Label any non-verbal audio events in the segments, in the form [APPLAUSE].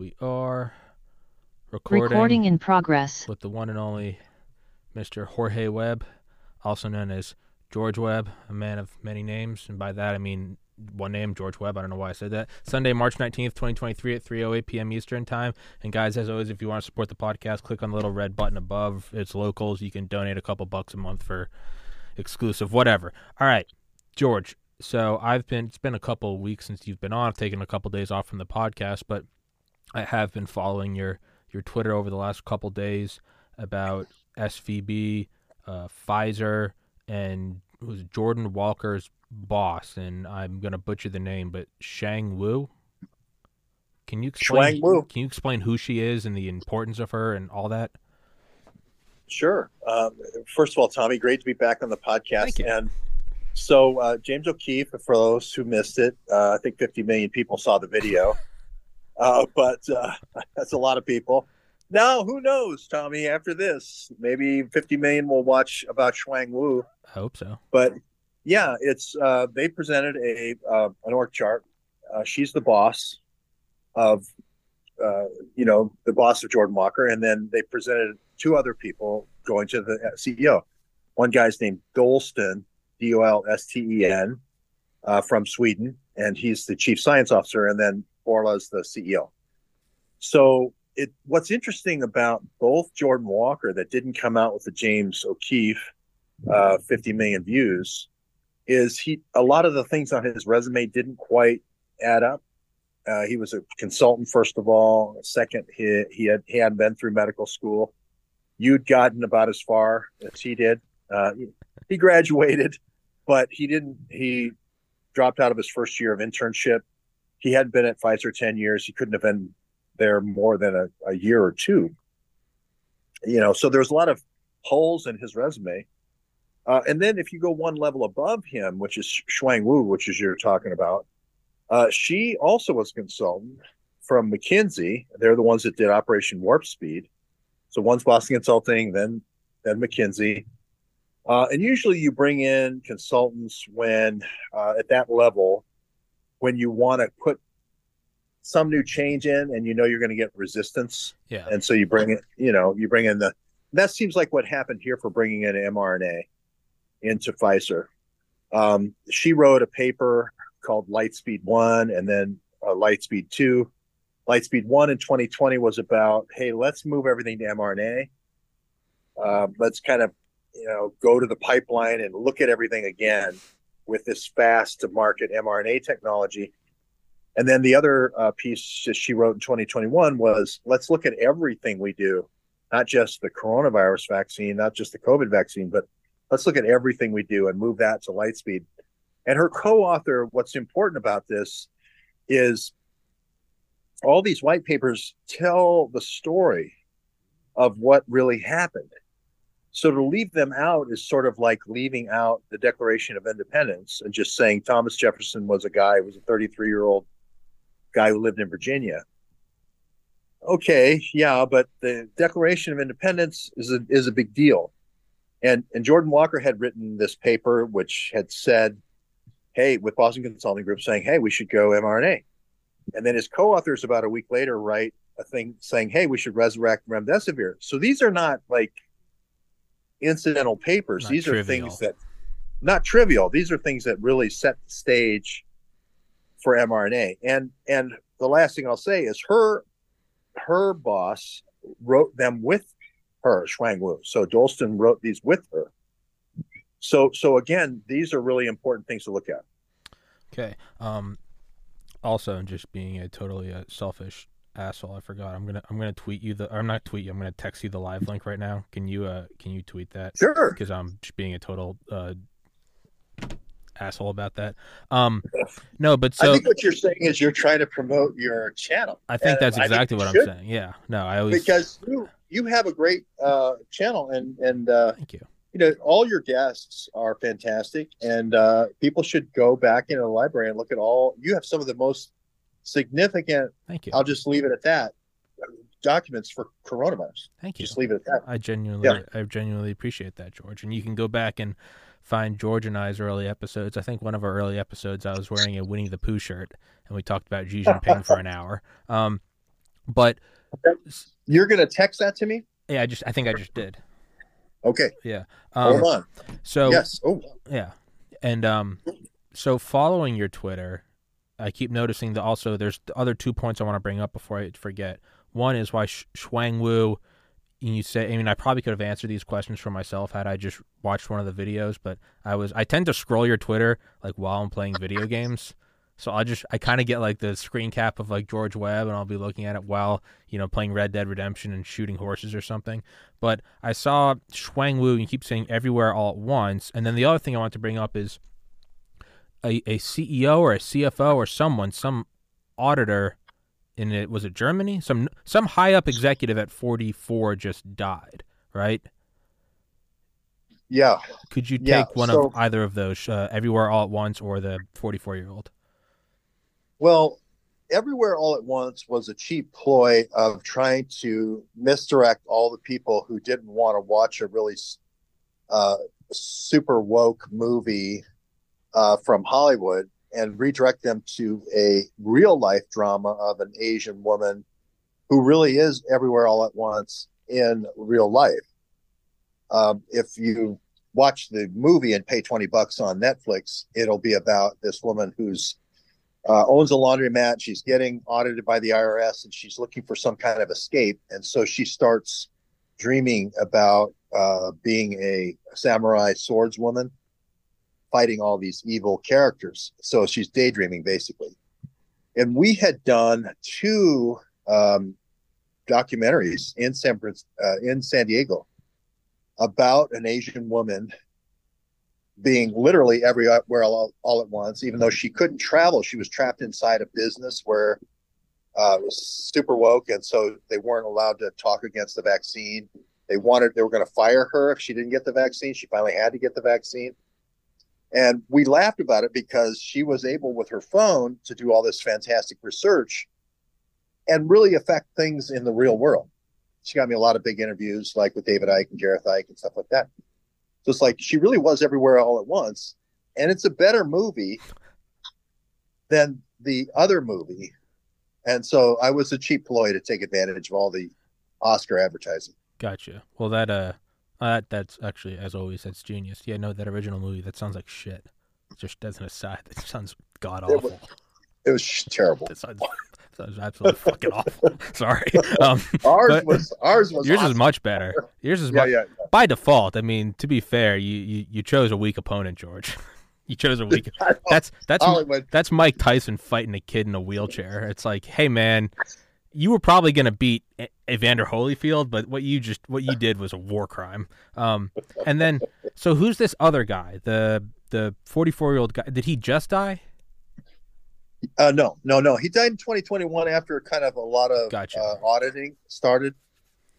We are recording, Recording in progress. with the one and only Mr. Jorge Webb, also known as George Webb, a man of many names, and by that I mean one name, George Webb. I don't know why I said that. Sunday, March 19th, 2023 at 3:08 p.m. Eastern Time. And guys, as always, if you want to support the podcast, click on the little red button above. It's locals. You can donate a couple bucks a month for exclusive whatever. All right, George. So I've been it's been a couple of weeks since you've been on. I've taken a couple days off from the podcast, but I have been following your your Twitter over the last couple days about SVB, uh, Pfizer, and was Jordan Walker's boss, and I'm gonna butcher the name, but Shang Wu. Can you explain? Wu. Can you explain who she is and the importance of her and all that? Sure. Um, first of all, Tommy, great to be back on the podcast. And so, uh, James O'Keefe, for those who missed it, uh, I think 50 million people saw the video, uh, but uh, [LAUGHS] that's a lot of people. Now, who knows, Tommy? After this, maybe 50 million will watch about Shuang Wu. I hope so. But yeah, it's uh, they presented a uh, an org chart. Uh, she's the boss of, uh, you know, the boss of Jordan Walker, and then they presented two other people going to the uh, CEO. One guy's named Dolsten, D O L S T E N, uh, from Sweden, and he's the chief science officer, and then Bourla's the CEO. So it what's interesting about both Jordan Walker that didn't come out with the James O'Keefe uh, 50 million views is he a lot of the things on his resume didn't quite add up. Uh, he was a consultant first of all. Second, he he had he hadn't been through medical school. You'd gotten about as far as he did. Uh, he, he graduated, but he didn't. He dropped out of his first year of internship. He hadn't been at Pfizer ten years. He couldn't have been there more than a, a year or two. You know, so there's a lot of holes in his resume. Uh, and then if you go one level above him, which is Shuang Wu, which is you're talking about, uh, she also was a consultant from McKinsey. They're the ones that did Operation Warp Speed. So one's Boston Consulting, then then McKinsey. Uh, and usually you bring in consultants when uh, at that level, when you want to put some new change in and you know you're going to get resistance. Yeah. and so you bring it you know you bring in the that seems like what happened here for bringing in mrna into pfizer. Um, she wrote a paper called lightspeed 1 and then uh, lightspeed 2 lightspeed 1 in 2020 was about hey let's move everything to mrna. Um, let's kind of you know go to the pipeline and look at everything again with this fast to market mrna technology and then the other uh, piece she wrote in 2021 was let's look at everything we do, not just the coronavirus vaccine, not just the COVID vaccine, but let's look at everything we do and move that to Lightspeed. And her co author, what's important about this is all these white papers tell the story of what really happened. So to leave them out is sort of like leaving out the Declaration of Independence and just saying Thomas Jefferson was a guy was a 33 year old guy who lived in Virginia. Okay, yeah, but the Declaration of Independence is a is a big deal. And and Jordan Walker had written this paper which had said, hey, with Boston Consulting Group saying, hey, we should go mRNA. And then his co-authors about a week later write a thing saying, hey, we should resurrect remdesivir. So these are not like incidental papers. Not these are things that not trivial. These are things that really set the stage for mRNA. And and the last thing I'll say is her her boss wrote them with her, Shuang Wu. So Dolsten wrote these with her. So so again, these are really important things to look at. Okay. Um. Also, just being a totally uh, selfish asshole, I forgot. I'm gonna I'm gonna tweet you the. I'm not tweet you. I'm gonna text you the live link right now. Can you uh Can you tweet that? Sure. Because I'm just being a total uh asshole about that. Um, no, but I think what you're saying is you're trying to promote your channel. I think that's think exactly you what I'm saying. Yeah, no, I always Because you you have a great uh, channel, and and uh, thank you. you know all your guests are fantastic, and uh, people should go back into the library and look at all. You have some of the most significant. Thank you. I'll just leave it at that. Documents for coronavirus. Thank you. Just leave it at that. I genuinely, Yeah. I genuinely appreciate that, George. And you can go back and find George and I's early episodes. I think one of our early episodes, I was wearing a Winnie the Pooh shirt, and we talked about Xi Jinping for an [LAUGHS] hour. Um, but You're to text that to me. yeah, I just, I think I just did. Okay, Yeah. Um, hold on. So yes. Oh, Yeah, and um, so following your Twitter, I keep noticing that also there's the other two points I want to bring up before I forget. One is why Sh- Shuang Wu. You say, I mean, I probably could have answered these questions for myself had I just watched one of the videos, but I was, I tend to scroll your Twitter like while I'm playing video [LAUGHS] games. So I'll just, I kind of get like the screen cap of like George Webb and I'll be looking at it while, you know, playing Red Dead Redemption and shooting horses or something. But I saw Shuang Wu, and you keep saying everywhere all at once. And then the other thing I want to bring up is a, a CEO or a CFO or someone, some auditor in it, was it Germany? Some some high up executive at 44 just died, right? yeah. Could you take Yeah, one so- of either of those, uh, everywhere all at once or the 44 year old? Well, everywhere all at once was a cheap ploy of trying to misdirect all the people who didn't want to watch a really uh, super woke movie uh, from Hollywood and redirect them to a real life drama of an Asian woman who really is everywhere all at once in real life. Um, if you watch the movie and pay 20 bucks on Netflix, it'll be about this woman who's uh, owns a laundromat. She's getting audited by the IRS and she's looking for some kind of escape. And so she starts dreaming about uh, being a samurai swordswoman, fighting all these evil characters. So she's daydreaming basically. And we had done two um, documentaries in San uh, in San Diego about an Asian woman being literally everywhere all, all at once. Even though she couldn't travel, she was trapped inside a business where uh, it was super woke, and so they weren't allowed to talk against the vaccine. They wanted they were going to fire her if she didn't get the vaccine. She finally had to get the vaccine, and we laughed about it because she was able with her phone to do all this fantastic research and really affect things in the real world. She got me a lot of big interviews, like with David Icke and Gareth Icke and stuff like that. So it's like she really was everywhere all at once, and it's a better movie than the other movie. And so I was a cheap ploy to take advantage of all the Oscar advertising. Gotcha. Well, that uh, uh, that's actually as always that's genius. Yeah, no, that original movie that sounds like shit. Just as an aside, [LAUGHS] that sounds god It was- awful. It was sh- terrible. That sounds, [LAUGHS] sounds absolutely fucking awful. [LAUGHS] Sorry. Um, Ours was ours was yours is much better. Yours is yeah, mu- yeah. by default. I mean, to be fair, you, you you chose a weak opponent, George. you chose a weak. That's that's Hollywood. that's Mike Tyson fighting a kid in a wheelchair. It's like, hey man, you were probably gonna beat E- Evander Holyfield, but what you just what you did was a war crime. Um, and then so who's this other guy? The the forty four year old guy? Did he just die? Uh, no, no, no. He died in 2021 after kind of a lot of Gotcha. uh, auditing started.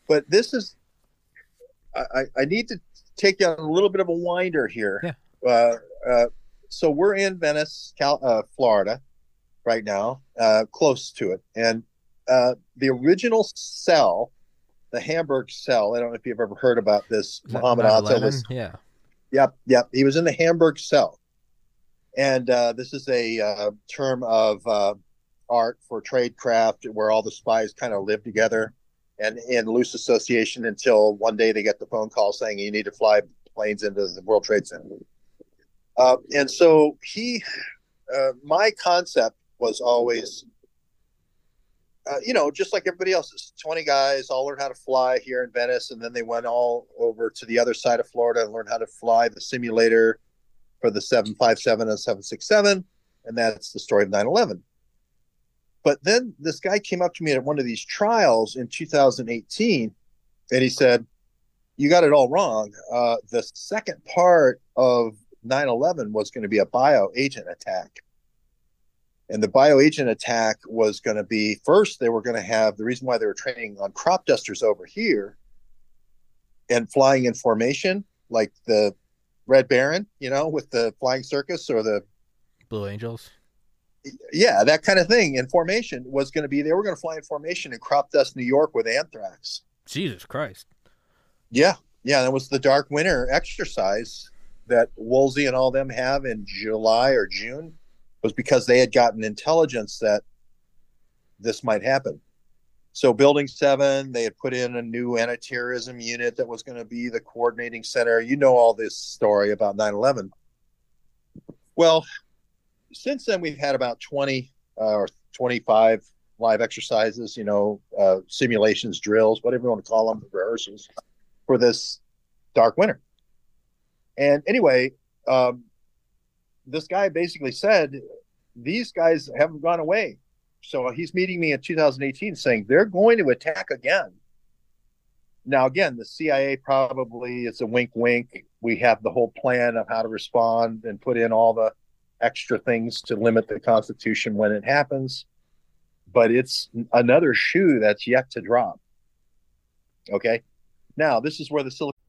But this is, I, I- I need to take you on a little bit of a winder here. Yeah. Uh, uh, so we're in Venice, Cal, uh, Florida, right now, uh, close to it, and uh, the original cell, the Hamburg cell. I don't know if you've ever heard about this. Muhammad Atta was Yeah. Yep, yep. He was in the Hamburg cell, and uh, this is a uh, term of uh, art for tradecraft where all the spies kind of live together and in loose association until one day they get the phone call saying you need to fly planes into the World Trade Center. Uh, and so he, uh, my concept was always. Uh, you know, just like everybody else's, 20 guys all learned how to fly here in Venice, and then they went all over to the other side of Florida and learned how to fly the simulator for the 757 and 767. And that's the story of 9 11. But then this guy came up to me at one of these trials in 2018, and he said, You got it all wrong. Uh, the second part of 9/11 was going to be a bio agent attack. And the bioagent attack was going to be first, they were going to have the reason why they were training on crop dusters over here and flying in formation, like the Red Baron, you know, with the flying circus or the Blue Angels. Yeah, that kind of thing in formation was going to be they were going to fly in formation and crop dust New York with anthrax. Jesus Christ. Yeah. Yeah. That was the dark winter exercise that Woolsey and all them have in July or June was because they had gotten intelligence that this might happen. So, Building 7, they had put in a new anti terrorism unit that was going to be the coordinating center. You know all this story about 9 11. Well, since then, we've had about 20 uh, or 25 live exercises, you know, uh, simulations, drills, whatever you want to call them, rehearsals for this dark winter. And anyway, um, this guy basically said these guys haven't gone away. So he's meeting me in 2018 saying they're going to attack again. Now, again, the CIA probably it's a wink, wink. We have the whole plan of how to respond and put in all the extra things to limit the Constitution when it happens. But it's another shoe that's yet to drop. Okay. Now, this is where the.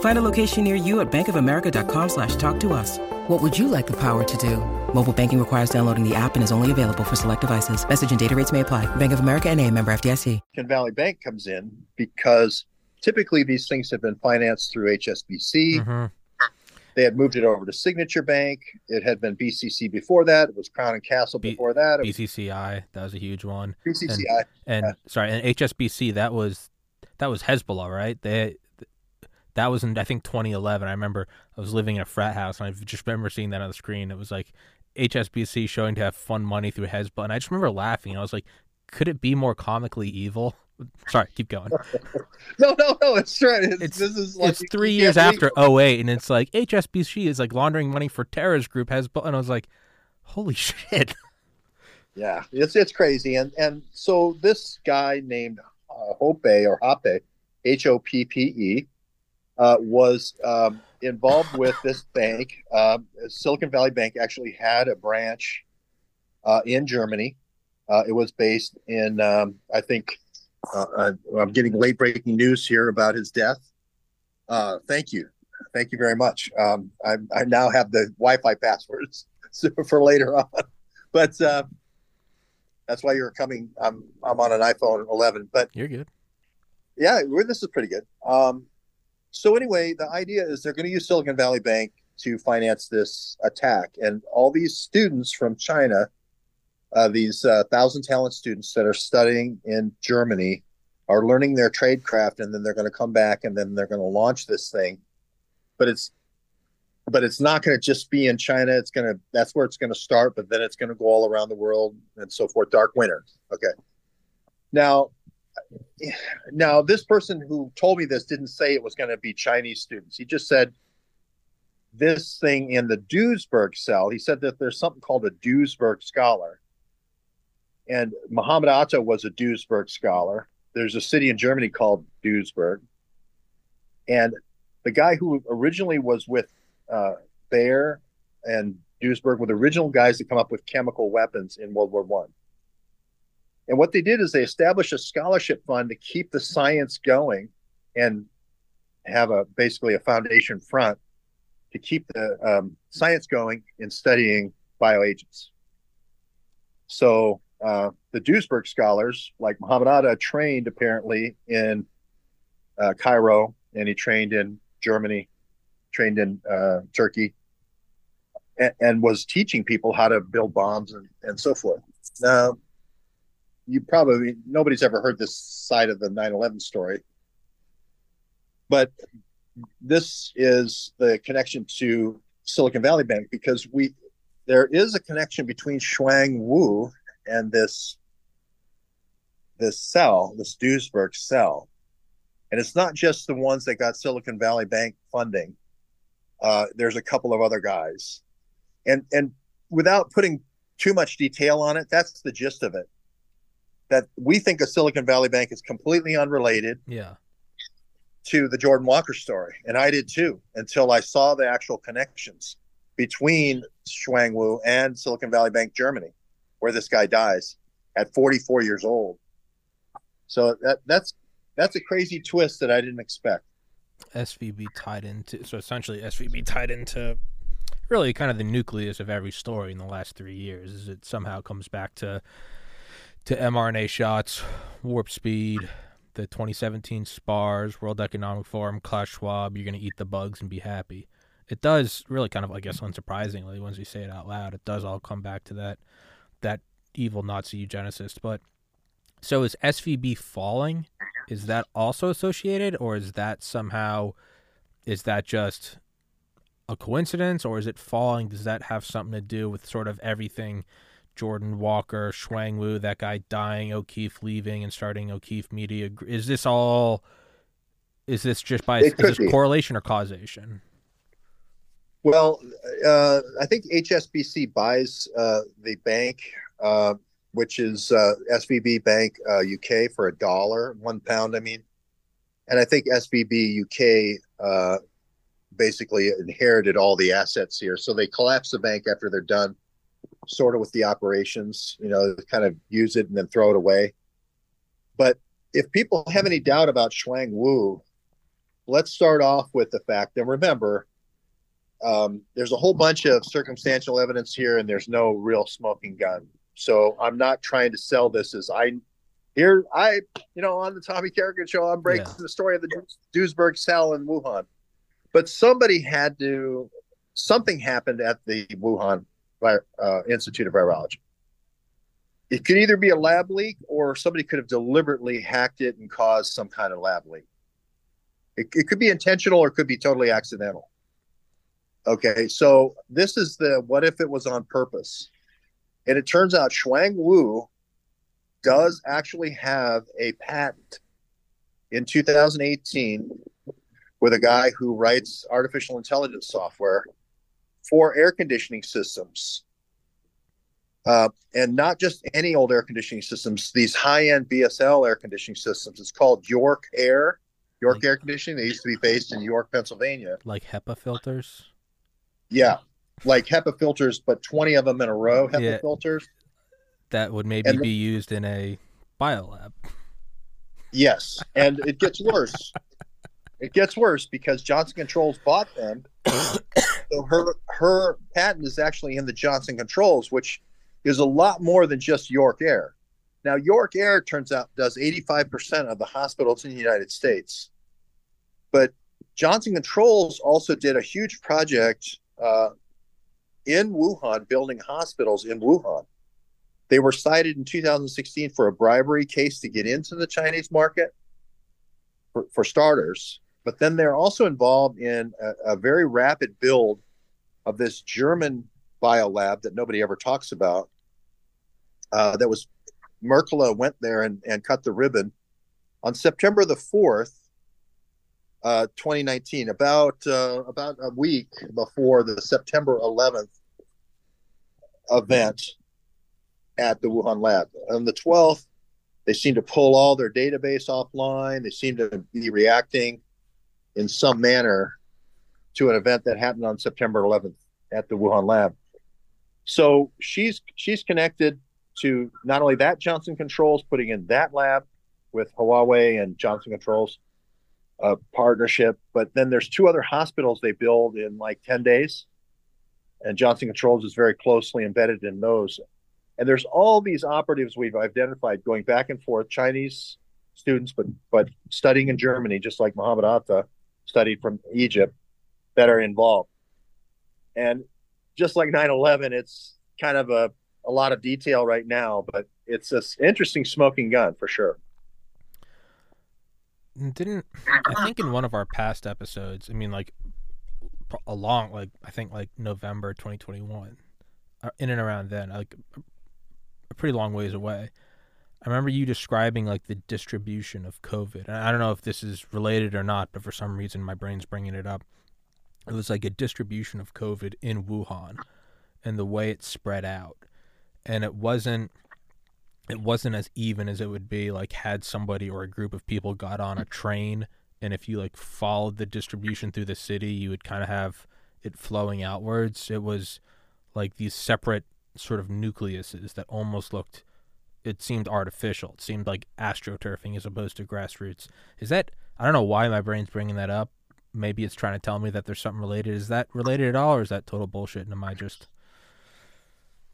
Find a location near you at bankofamerica.com slash talk to us. What would you like the power to do? Mobile banking requires downloading the app and is only available for select devices. Message and data rates may apply. Bank of America and a member FDIC. Valley Bank comes in because typically these things have been financed through HSBC. Mm-hmm. They had moved it over to Signature Bank. It had been BCC before that. It was Crown and Castle B- before that. It BCCI, that was a huge one. BCCI. And, and yeah. sorry, and HSBC, that was that was Hezbollah, right? They that was in I think 2011. I remember I was living in a frat house and I just remember seeing that on the screen. It was like HSBC showing to have fun money through Hezbollah, and I just remember laughing. I was like, could it be more comically evil? [LAUGHS] Sorry, keep going. [LAUGHS] no, no, no. It's right. It's, it's this is like it's three years after [LAUGHS] 08, and it's like HSBC is like laundering money for terrorist group has, and I was like, holy shit. Yeah, it's it's crazy, and and so this guy named uh, Hoppe or Hoppe, H O P P E, uh, was um, involved with this bank. Uh, Silicon Valley Bank actually had a branch uh, in Germany. Uh, it was based in, um, I think, uh, I'm getting late breaking news here about his death. Uh, thank you. Thank you very much. Um, I, I, now have the Wi Fi passwords [LAUGHS] for later on. But uh, that's why you're coming. I'm, I'm on an iPhone 11. But you're good. Yeah, this is pretty good. Um, so, anyway, the idea is they're going to use Silicon Valley Bank to finance this attack. And all these students from China uh, these uh, thousand talent students that are studying in Germany are learning their trade craft, and then they're going to come back and then they're going to launch this thing. But it's but it's not going to just be in China. It's going to that's where it's going to start, but then it's going to go all around the world and so forth. Dark winter. Okay. Now, now this person who told me this didn't say it was going to be Chinese students. He just said this thing in the Duisburg cell. He said that there's something called a Duisburg scholar, and Muhammad Atta was a Duisburg scholar. There's a city in Germany called Duisburg. And the guy who originally was with uh, Bayer and Duisburg were the original guys that come up with chemical weapons in World War One. And what they did is they established a scholarship fund to keep the science going and have a basically a foundation front to keep the um, science going in studying bioagents. So uh, the Duisburg scholars, like Muhammad Atta, trained apparently in uh, Cairo, and he trained in Germany, trained in uh, Turkey, and, and, was teaching people how to build bombs and, and so forth. Now, you probably nobody's ever heard this side of the 9/11 story, but this is the connection to Silicon Valley Bank because we there is a connection between Shuang Wu and this this cell, this Duisburg cell. and it's not just the ones that got Silicon Valley Bank funding. Uh, there's a couple of other guys, and and without putting too much detail on it, that's the gist of it. That we think a Silicon Valley Bank is completely unrelated. Yeah. To the Jordan Walker story, and I did too until I saw the actual connections between Shuang Wu and Silicon Valley Bank Germany, where this guy dies at 44 years old. So that that's that's a crazy twist that I didn't expect. SVB tied into so essentially SVB tied into really kind of the nucleus of every story in the last three years. Is it somehow comes back to to mRNA shots, warp speed, the 2017 SPARS, World Economic Forum, Klaus Schwab. You're going to eat the bugs and be happy. It does really kind of, I guess, unsurprisingly, once you say it out loud, it does all come back to that that evil Nazi eugenicist. But so is SVB falling? Is that also associated, or is that somehow is that just a coincidence, or is it falling? Does that have something to do with sort of everything? Jordan Walker, Shuang Wu, that guy dying, O'Keefe leaving and starting O'Keefe Media. Is this all? Is this just by is this be. correlation or causation? Well, uh, I think HSBC buys uh, the bank, uh, which is uh, SVB Bank UK uh, for a dollar, one pound. I mean, and I think SVB UK uh, basically inherited all the assets here, so they collapse the bank after they're done, sort of with the operations. You know, kind of use it and then throw it away. But if people have any doubt about Shuang Wu, let's start off with the fact and remember um, there's a whole bunch of circumstantial evidence here, and there's no real smoking gun. So I'm not trying to sell this as I here I you know on the Tommy Kerrigan show I'm breaking yeah. the story of the Duisburg cell in Wuhan, but somebody had to something happened at the Wuhan uh, Institute of Virology. It could either be a lab leak or somebody could have deliberately hacked it and caused some kind of lab leak. It, it could be intentional or it could be totally accidental. Okay, so this is the what if it was on purpose? And it turns out Shuang Wu does actually have a patent in 2018 with a guy who writes artificial intelligence software for air conditioning systems. Uh, and not just any old air conditioning systems, these high end BSL air conditioning systems. It's called York Air, York like, Air Conditioning. They used to be based in York, Pennsylvania. Like HEPA filters? Yeah, like HEPA filters, but twenty of them in a row. HEPA yeah. filters that would maybe and, be used in a biolab. Yes, and it gets worse. it gets worse because Johnson Controls bought them. [COUGHS] [COUGHS] so her her patent is actually in the Johnson Controls, which is a lot more than just York Air. Now, York Air turns out does 85% of the hospitals in the United States. But Johnson Controls also did a huge project uh, in Wuhan, building hospitals in Wuhan. They were cited in 2016 for a bribery case to get into the Chinese market, for, for starters. But then they're also involved in a, a very rapid build of this German biolab that nobody ever talks about. Uh, that was Merkele went there and, and cut the ribbon on September the 4th uh, 2019, about uh, about a week before the September 11th event at the Wuhan lab. On the 12th, they seem to pull all their database offline. They seem to be reacting in some manner to an event that happened on September 11th at the Wuhan lab. So she's she's connected to not only that Johnson Controls putting in that lab with Huawei and Johnson Controls, a partnership. But then there's two other hospitals they build in like 10 days. And Johnson Controls is very closely embedded in those. And there's all these operatives we've identified going back and forth, Chinese students, but but studying in Germany, just like Muhammad Atta studied from Egypt, that are involved. And just like 9-11, it's kind of a, a lot of detail right now, but it's an interesting smoking gun for sure didn't I think in one of our past episodes, I mean like a long like I think like November 2021 uh, in and around then like a pretty long ways away I remember you describing like the distribution of COVID. And I don't know if this is related or not, but for some reason my brain's bringing it up. It was like a distribution of COVID in Wuhan and the way it spread out. And it wasn't it wasn't as even as it would be like had somebody or a group of people got on a train and if you like followed the distribution through the city, you would kind of have it flowing outwards. It was like these separate sort of nucleuses that almost looked it seemed artificial. It seemed like astroturfing as opposed to grassroots. Is that I don't know why my brain's bringing that up. Maybe it's trying to tell me that there's something related. Is that related at all, or is that total bullshit? And am I just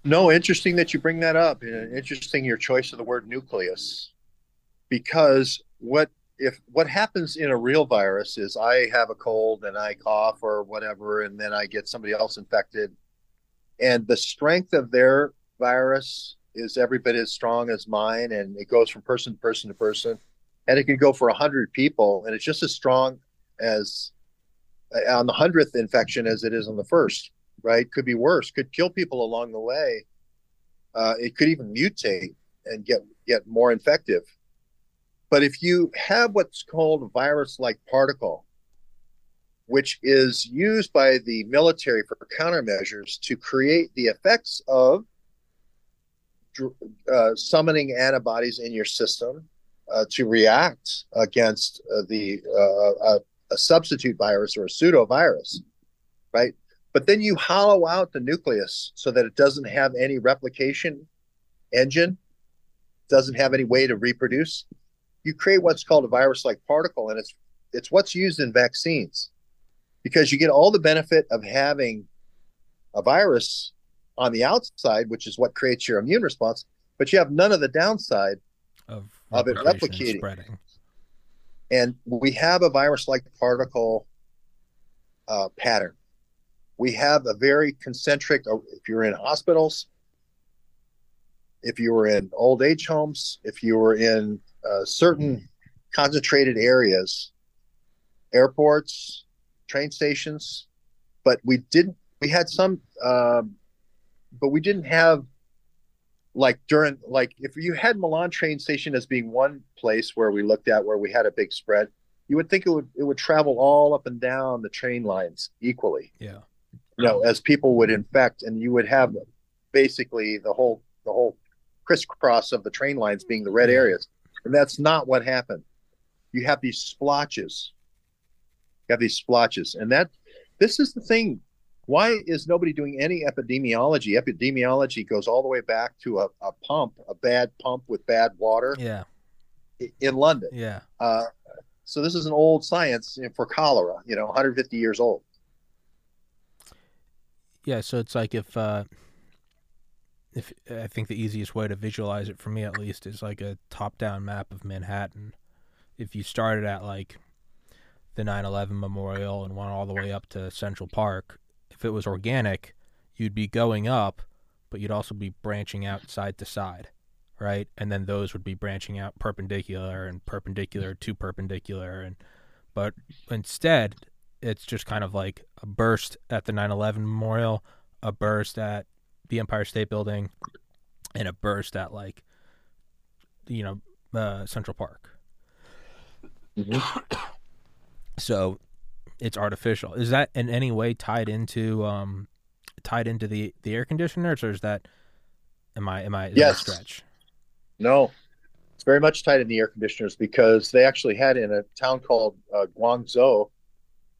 no? Interesting that you bring that up. Interesting your choice of the word nucleus, because what if what happens in a real virus is I have a cold and I cough or whatever, and then I get somebody else infected, and the strength of their virus is every bit as strong as mine, and it goes from person to person to person, and it can go for a hundred people, and it's just as strong as uh, on the hundredth infection as it is on the first. Right? Could be worse. Could kill people along the way. Uh, it could even mutate and get get more infective. But if you have what's called a virus-like particle, which is used by the military for countermeasures to create the effects of uh, summoning antibodies in your system uh, to react against uh, the uh, a substitute virus or a pseudo virus, right? But then you hollow out the nucleus so that it doesn't have any replication engine, doesn't have any way to reproduce. You create what's called a virus-like particle, and it's it's what's used in vaccines because you get all the benefit of having a virus on the outside, which is what creates your immune response, but you have none of the downside of, of it replicating. Spreading. And we have a virus like particle uh, pattern. We have a very concentric, uh, if you're in hospitals, if you were in old age homes, if you were in uh, certain concentrated areas, airports, train stations, but we didn't, we had some um, but we didn't have like during like if you had Milan train station as being one place where we looked at where we had a big spread, you would think it would it would travel all up and down the train lines equally. Yeah. You know, as people would infect and you would have basically the whole the whole crisscross of the train lines being the red areas. And that's not what happened. You have these splotches. You have these splotches. And that this is the thing why is nobody doing any epidemiology? Epidemiology goes all the way back to a, a pump, a bad pump with bad water. Yeah. In London. Yeah. Uh, so this is an old science for cholera, you know, 150 years old. Yeah, so it's like if uh if I think the easiest way to visualize it for me at least is like a top-down map of Manhattan. If you started at like the 9/11 memorial and went all the way up to Central Park, if it was organic, you'd be going up, but you'd also be branching out side to side, right? And then those would be branching out perpendicular and perpendicular to perpendicular and but instead it's just kind of like a burst at the 9/11 memorial, a burst at the Empire State Building, and a burst at like you know uh, Central Park. Mm-hmm. so it's artificial. Is that in any way tied into um tied into the the air conditioners, or is that am I am I yes. stretch? No, it's very much tied in the air conditioners because they actually had in a town called uh, Guangzhou,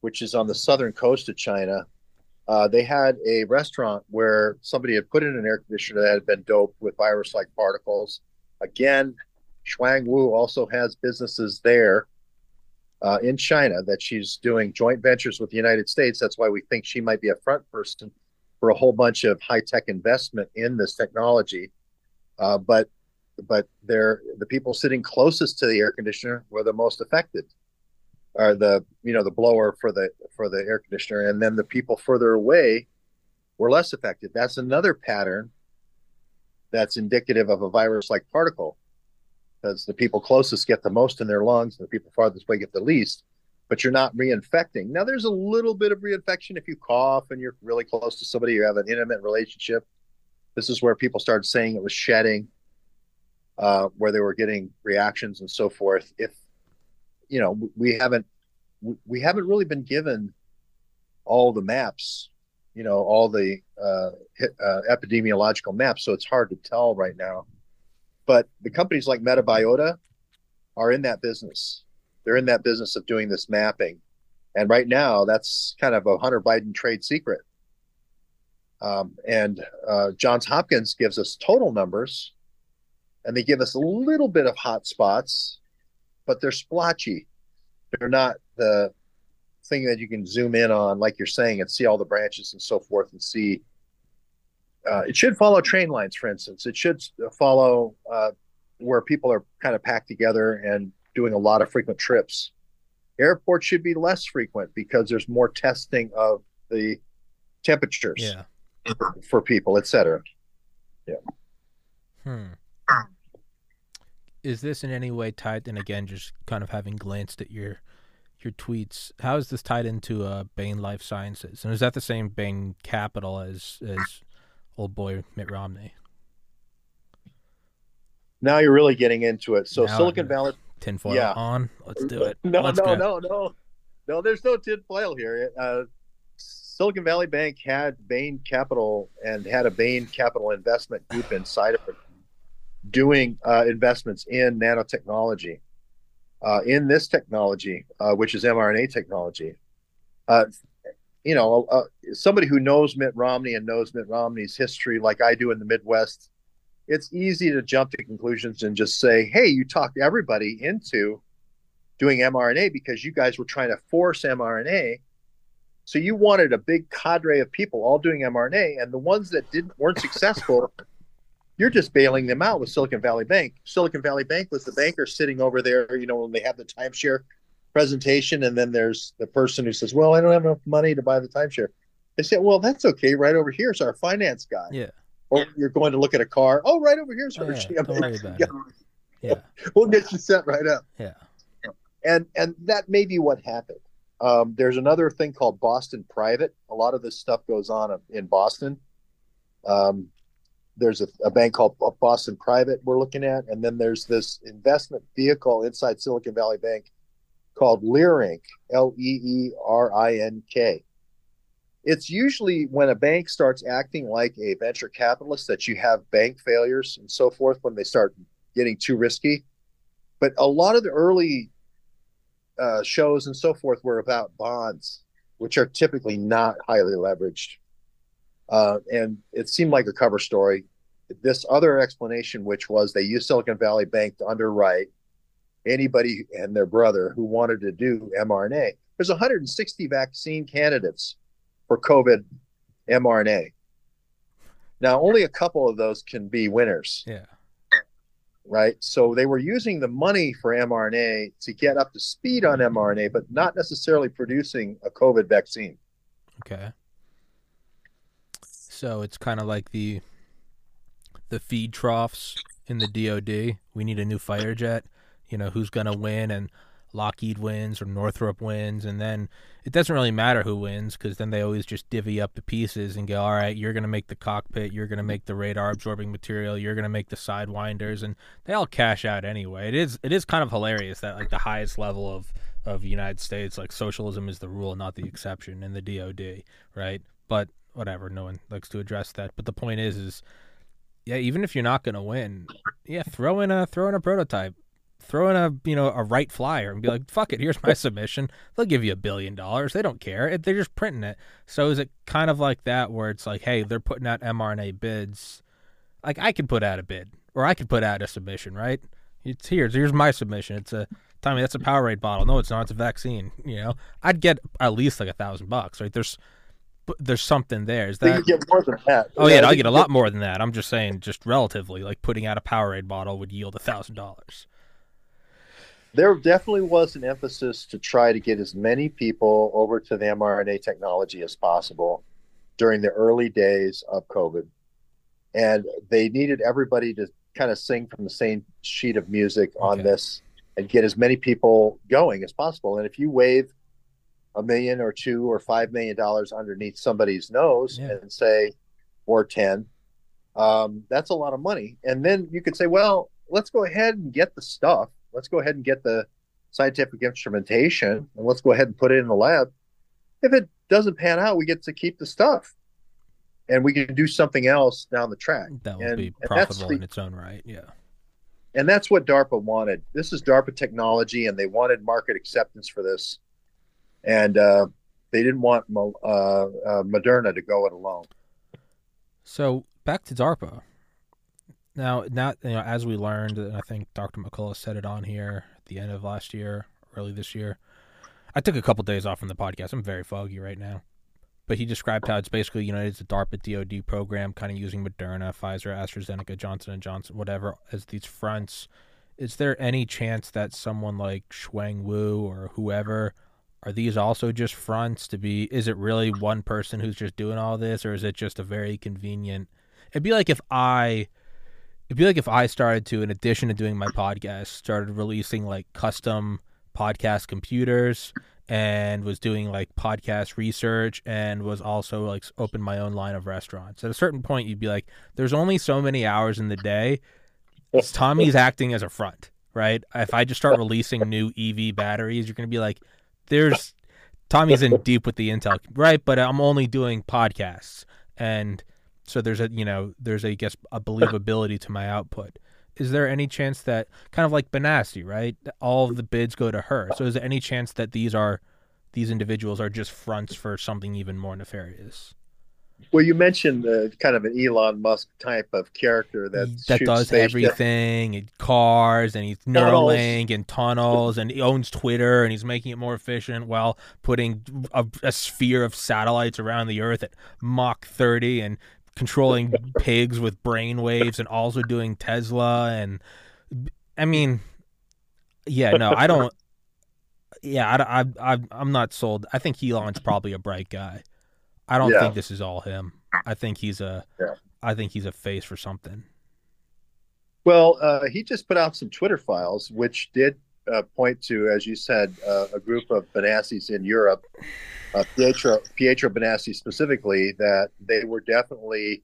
which is on the southern coast of China. Uh, they had a restaurant where somebody had put in an air conditioner that had been doped with virus-like particles. Again, Shuang Wu also has businesses there uh, in China that she's doing joint ventures with the United States. That's why we think she might be a front person for a whole bunch of high tech investment in this technology. Uh, but but they're the people sitting closest to the air conditioner were the most affected, are the you know the blower for the for the air conditioner, and then the people further away were less affected. That's another pattern that's indicative of a virus like particle because the people closest get the most in their lungs and the people farthest away get the least but you're not reinfecting now there's a little bit of reinfection if you cough and you're really close to somebody you have an intimate relationship this is where people started saying it was shedding uh, where they were getting reactions and so forth. If you know, we haven't we haven't really been given all the maps, you know, all the uh, uh, epidemiological maps, so it's hard to tell right now. But the companies like Metabiota are in that business. They're in that business of doing this mapping, and right now that's kind of a Hunter Biden trade secret. Um, and uh, Johns Hopkins gives us total numbers, and they give us a little bit of hot spots, but they're splotchy. They're not the thing that you can zoom in on, like you're saying, and see all the branches and so forth, and see. Uh, it should follow train lines, for instance. It should follow uh, where people are kind of packed together and doing a lot of frequent trips. Airports should be less frequent because there's more testing of the temperatures. Yeah for people, etc. Yeah. Hmm. Is this in any way tied? And again, just kind of having glanced at your your tweets, how is this tied into uh, Bain Life Sciences? And is that the same Bain Capital as as old boy Mitt Romney? Now you're really getting into it. So Now Silicon Valley. Tinfoil Yeah. on. Let's do it. [LAUGHS] No, Let's no, go. no, no, no. There's no tinfoil here. Uh, Silicon Valley Bank had Bain Capital and had a Bain Capital investment group [SIGHS] inside of it, doing uh, investments in nanotechnology, uh, in this technology, uh, which is mRNA technology. You know, somebody who knows Mitt Romney and knows Mitt Romney's history, like I do in the Midwest, it's easy to jump to conclusions and just say, "Hey, you talked everybody into." doing mRNA because you guys were trying to force mRNA. So you wanted a big cadre of people all doing mRNA, and the ones that didn't weren't successful, you're just bailing them out with Silicon Valley Bank. Silicon Valley Bank was the banker sitting over there, you know, when they have the timeshare presentation, and then there's the person who says, "Well, I don't have enough money to buy the timeshare." They say, "Well, that's okay. Right over here's our finance guy." Yeah. Or you're going to look at a car. Oh, right over here's Oh, our. yeah, don't worry about it. [LAUGHS] Yeah. We'll get you set right up Yeah. and and that may be what happened. Um, there's another thing called Boston Private. A lot of this stuff goes on in Boston. Um, there's a, a bank called Boston Private we're looking at, and then there's this investment vehicle inside Silicon Valley Bank called Leerink, L E E R I N K. It's usually when a bank starts acting like a venture capitalist that you have bank failures and so forth when they start getting too risky. But a lot of the early uh, shows and so forth were about bonds, which are typically not highly leveraged. Uh, and it seemed like a cover story. This other explanation, which was they used Silicon Valley Bank to underwrite anybody and their brother who wanted to do mRNA. There's 160 vaccine candidates for COVID mRNA. Now, only a couple of those can be winners Yeah. right? So they were using the money for mRNA to get up to speed on mRNA, but not necessarily producing a COVID vaccine. Okay. So it's kind of like the the feed troughs in the DoD. We need a new fighter jet. You know who's gonna win, and Lockheed wins or Northrop wins, and then it doesn't really matter who wins because then they always just divvy up the pieces and go, all right, you're gonna make the cockpit, you're gonna make the radar absorbing material, you're gonna make the sidewinders, and they all cash out anyway. It is it is kind of hilarious that like the highest level of of United States, like socialism is the rule, not the exception in the DoD, right? But whatever, no one likes to address that. But the point is, is yeah, even if you're not gonna win, yeah, throw in a throw in a prototype, throw in a you know a right flyer and be like, fuck it, here's my submission. They'll give you a billion dollars. They don't care. They're just printing it. So is it kind of like that where it's like, hey, they're putting out mRNA bids. Like I could put out a bid, or I could put out a submission, right? It's here. Here's my submission. It's a Tommy. That's a Powerade bottle. No, it's not. It's a vaccine. You know, I'd get at least like a thousand bucks, right? There's, but there's something there. Is that? you get more than that. Oh yeah, I I get a lot more than that. I'm just saying, just relatively, like putting out a Powerade bottle would yield a thousand dollars. There definitely was an emphasis to try to get as many people over to the mRNA technology as possible during the early days of COVID. And they needed everybody to kind of sing from the same sheet of music on this and get as many people going as possible. And if you wave a million or two or five million dollars underneath somebody's nose Yeah. and say, or 10, um, that's a lot of money. And then you could say, well, let's go ahead and get the stuff. Let's go ahead and get the scientific instrumentation and let's go ahead and put it in the lab. If it doesn't pan out, we get to keep the stuff and we can do something else down the track. That would and, be profitable the, in its own right. Yeah. And that's what DARPA wanted. This is DARPA technology, and they wanted market acceptance for this. And uh, they didn't want uh, uh, Moderna to go it alone. So back to DARPA. Now, now you know, as we learned, and I think Dr. McCullough said it on here at the end of last year, early this year. I took a couple days off from the podcast. I'm very foggy right now but he described how it's basically you know it's a DARPA DoD program, kind of using Moderna, Pfizer, AstraZeneca, Johnson and Johnson, whatever as these fronts. Is there any chance that someone like Shuang Wu or whoever are these also just fronts to be? Is it really one person who's just doing all this, or is it just a very convenient? It'd be like if I. It'd be like if I started to, in addition to doing my podcast, started releasing like custom podcast computers and was doing like podcast research and was also like open my own line of restaurants. At a certain point, you'd be like, "There's only so many hours in the day." Tommy's acting as a front, right? If I just start releasing new EV batteries, you're gonna be like, "There's [LAUGHS] Tommy's in deep with the intel, right?" But I'm only doing podcasts, and so there's a you know there's a I guess a [LAUGHS] believability to my output is there any chance that kind of like Benassi, right? All of the bids go to her. So is there any chance that these are these individuals are just fronts for something even more nefarious? Well, you mentioned the kind of an Elon Musk type of character that that does everything, and cars, and he's Neuralink and tunnels, and he owns Twitter, and he's making it more efficient while putting a, a sphere of satellites around the Earth at Mach 30, and controlling pigs with brain waves and also doing Tesla and I mean yeah no I don't yeah I, I, I I'm not sold I think Elon's probably a bright guy I don't yeah. think this is all him I think he's a yeah. I think he's a face for something well uh, he just put out some Twitter files which did uh, point to as you said uh, a group of Benassis in Europe uh, Pietro Pietro Benassi specifically that they were definitely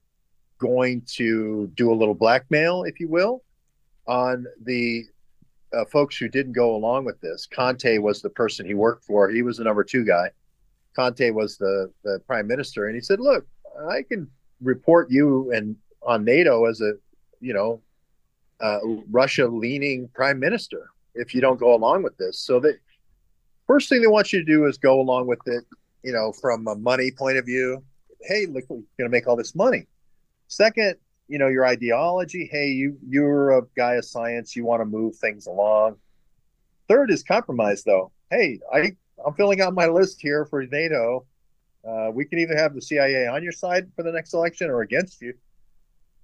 going to do a little blackmail, if you will, on the uh, folks who didn't go along with this. Conte was the person he worked for; he was the number two guy. Conte was the the prime minister, and he said, "Look, I can report you and on NATO as a you know uh, Russia leaning prime minister if you don't go along with this." So that first thing they want you to do is go along with it you know, from a money point of view, hey, look, we're going to make all this money. Second, you know, your ideology, hey, you you're a guy of science, you want to move things along. Third is compromise, though. Hey, I I'm filling out my list here for NATO. Uh, we can either have the CIA on your side for the next election or against you,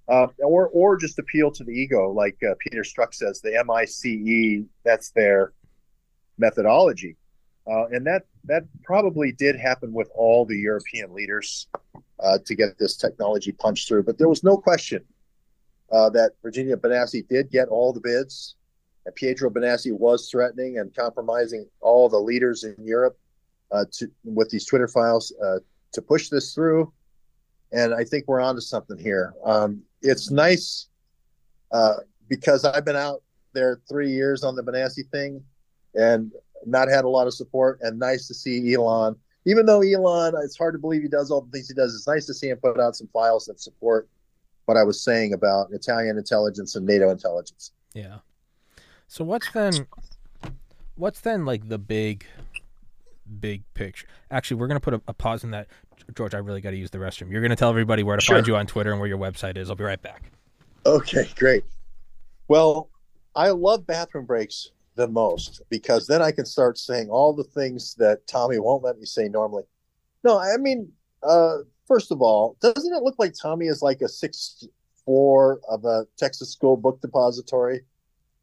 uh, or or just appeal to the ego, like uh, Peter Strzok says, the MICE. That's their methodology. Uh, and that that probably did happen with all the European leaders uh, to get this technology punched through. But there was no question uh, that Virginia Benassi did get all the bids, and Pietro Benassi was threatening and compromising all the leaders in Europe uh, to with these Twitter files to push this through. And I think we're onto something here. Um, it's nice uh, because I've been out there three years on the Benassi thing, and not had a lot of support, and nice to see Elon. Even though Elon, it's hard to believe he does all the things he does. It's nice to see him put out some files that support what I was saying about Italian intelligence and NATO intelligence. Yeah. So what's then? What's then like the big, big picture? Actually, we're gonna put a, a pause in that. George, I really got to use the restroom. You're gonna tell everybody where to sure. find you on Twitter and where your website is. I'll be right back. Okay, great. Well, I love bathroom breaks the most because then I can start saying all the things that Tommy won't let me say normally. No, I mean, uh, first of all, doesn't it look like Tommy is like a six four of a Texas School Book Depository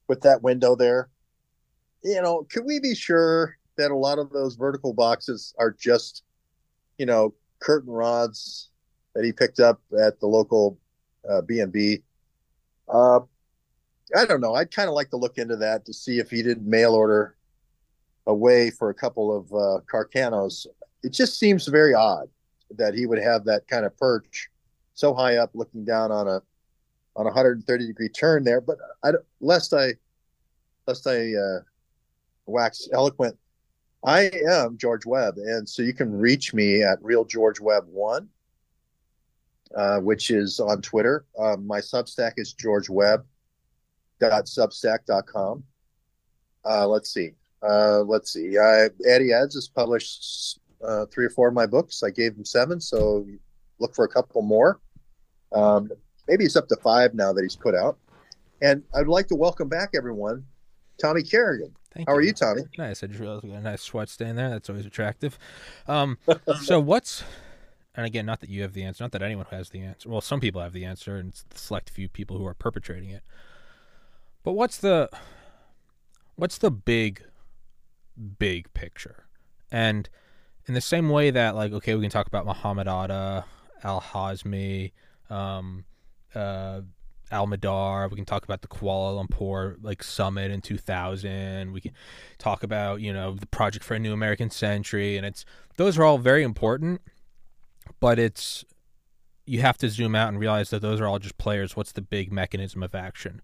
with that window there? You know, could we be sure that a lot of those vertical boxes are just, you know, curtain rods that he picked up at the local uh, B and B? Uh, I don't know. I'd kind of like to look into that to see if he did mail order away for a couple of uh, Carcanos. It just seems very odd that he would have that kind of perch so high up looking down on a on a 130 degree turn there. But I, lest I, lest I uh, wax eloquent, I am George Webb, and so you can reach me at Real George Webb One, uh, which is on Twitter. Um, my Substack is georgewebb.substack.com. Uh, let's see. Uh, let's see. I, Eddie Eds has published uh, three or four of my books. I gave him seven, so look for a couple more. Um, maybe it's up to five now that he's put out. And I'd like to welcome back everyone, Tommy Kerrigan. Thank How you. are you, Tommy? Nice. I just realized we got a nice sweat stain there. That's always attractive. Um, [LAUGHS] so what's and again, not that you have the answer, not that anyone has the answer. Well, some people have the answer, and it's the select few people who are perpetrating it. But what's the what's the big, big picture? And in the same way that, like, okay, we can talk about Muhammad Atta, Al Hazmi, um, uh, Al Madar. We can talk about the Kuala Lumpur like summit in 2000. We can talk about you know the project for a new American century, and it's those are all very important, but it's you have to zoom out and realize that those are all just players. What's the big mechanism of action?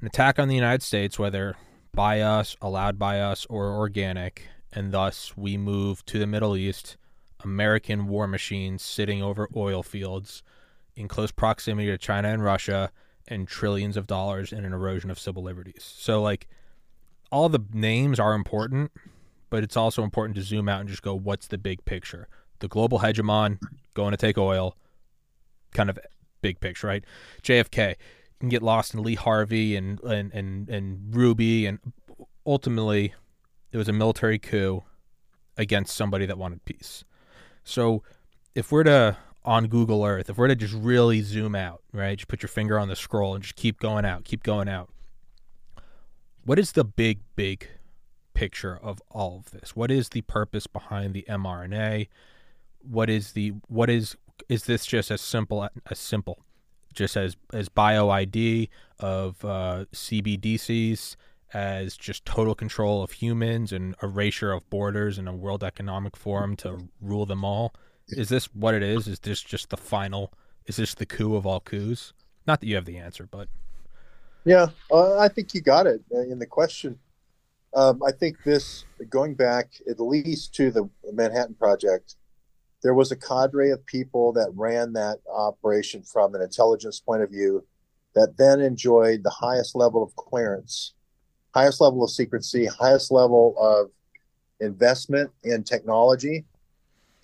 An attack on the United States, whether by us, allowed by us, or organic, and thus we move to the Middle East, American war machines sitting over oil fields in close proximity to China and Russia, and trillions of dollars in an erosion of civil liberties. So, like, all the names are important, but it's also important to zoom out and just go, what's the big picture? The global hegemon going to take oil, kind of big picture, right? JFK can get lost in Lee Harvey and and and, and Ruby, and ultimately it was a military coup against somebody that wanted peace. So if we're to on Google Earth, if we're to just really zoom out, right, just put your finger on the scroll and just keep going out, keep going out. What is the big, big picture of all of this? What is the purpose behind the mRNA? What is the what is is this just as simple as simple, just as as bio ID of uh, CBDCs? as just total control of humans and erasure of borders and a World Economic Forum to rule them all. Is this what it is? Is this just the final? Is this the coup of all coups? Not that you have the answer, but yeah, uh, I think you got it uh, in the question. Um, I think this going back at least to the Manhattan Project, there was a cadre of people that ran that operation from an intelligence point of view that then enjoyed the highest level of clearance highest level of secrecy, highest level of investment in technology.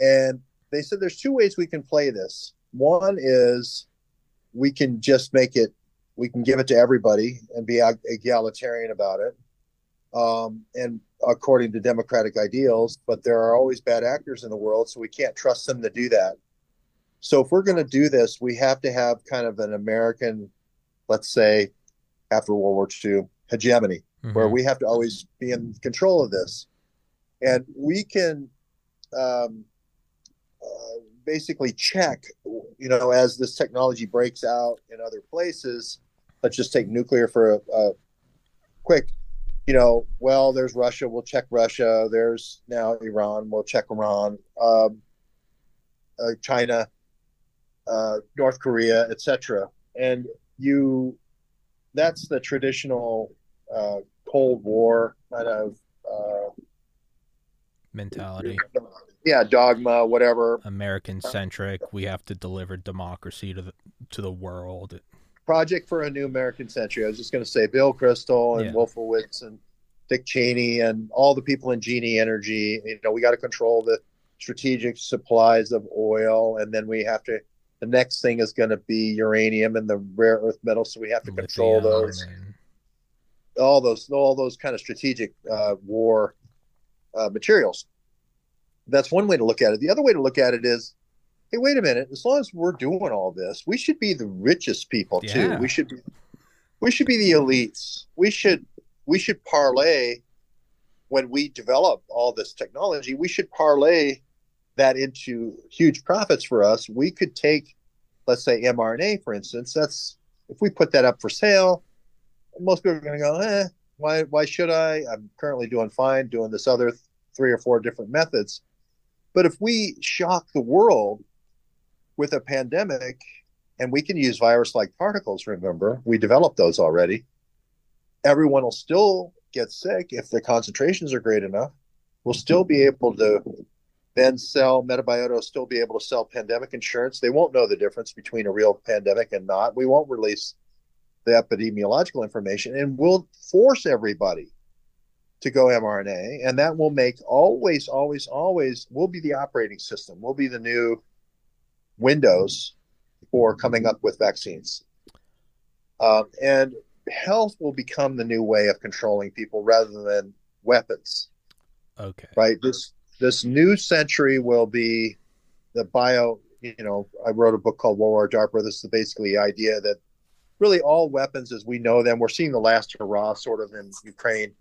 And they said there's two ways we can play this. One is we can just make it, we can give it to everybody and be egalitarian about it. Um, and according to democratic ideals, but there are always bad actors in the world, so we can't trust them to do that. So if we're going to do this, we have to have kind of an American, let's say, after World War II hegemony mm-hmm. where we have to always be in control of this. And we can um, uh, basically check, you know, as this technology breaks out in other places. Let's just take nuclear for a, a quick, you know, well, there's Russia, we'll check Russia. There's now Iran, we'll check Iran. Um, uh, China, uh, North Korea, etc. And you, that's the traditional uh, Cold War kind of uh, mentality. Yeah, dogma, whatever. American centric. We have to deliver democracy to the to the world. Project for a New American Century. I was just going to say Bill Kristol and yeah. Wolfowitz and Dick Cheney and all the people in Genie Energy. You know, we got to control the strategic supplies of oil, and then we have to. The next thing is going to be uranium and the rare earth metals, so we have to control those. And all those all those kind of strategic uh, war uh, materials. That's one way to look at it. The other way to look at it is, hey, wait a minute. As long as we're doing all this, we should be the richest people yeah. too. We should be, we should be the elites. We should we should parlay when we develop all this technology. We should parlay that into huge profits for us. We could take, let's say, mRNA for instance. That's if we put that up for sale most people are going to go, eh, why, why should I? I'm currently doing fine, doing this other th- three or four different methods. But if we shock the world with a pandemic and we can use virus-like particles. Remember, we developed those already. Everyone will still get sick if the concentrations are great enough. We'll still be able to then sell Metabiota will still be able to sell pandemic insurance. They won't know the difference between a real pandemic and not. We won't release the epidemiological information, and we'll force everybody to go mRNA, and that will make always, always, always will be the operating system. Will be the new Windows for coming up with vaccines, um, and health will become the new way of controlling people rather than weapons. Okay. Right. This this new century will be the bio. You know, I wrote a book called World War Dark, where this is basically the idea that really all weapons as we know them, we're seeing the last hurrah sort of in Ukraine.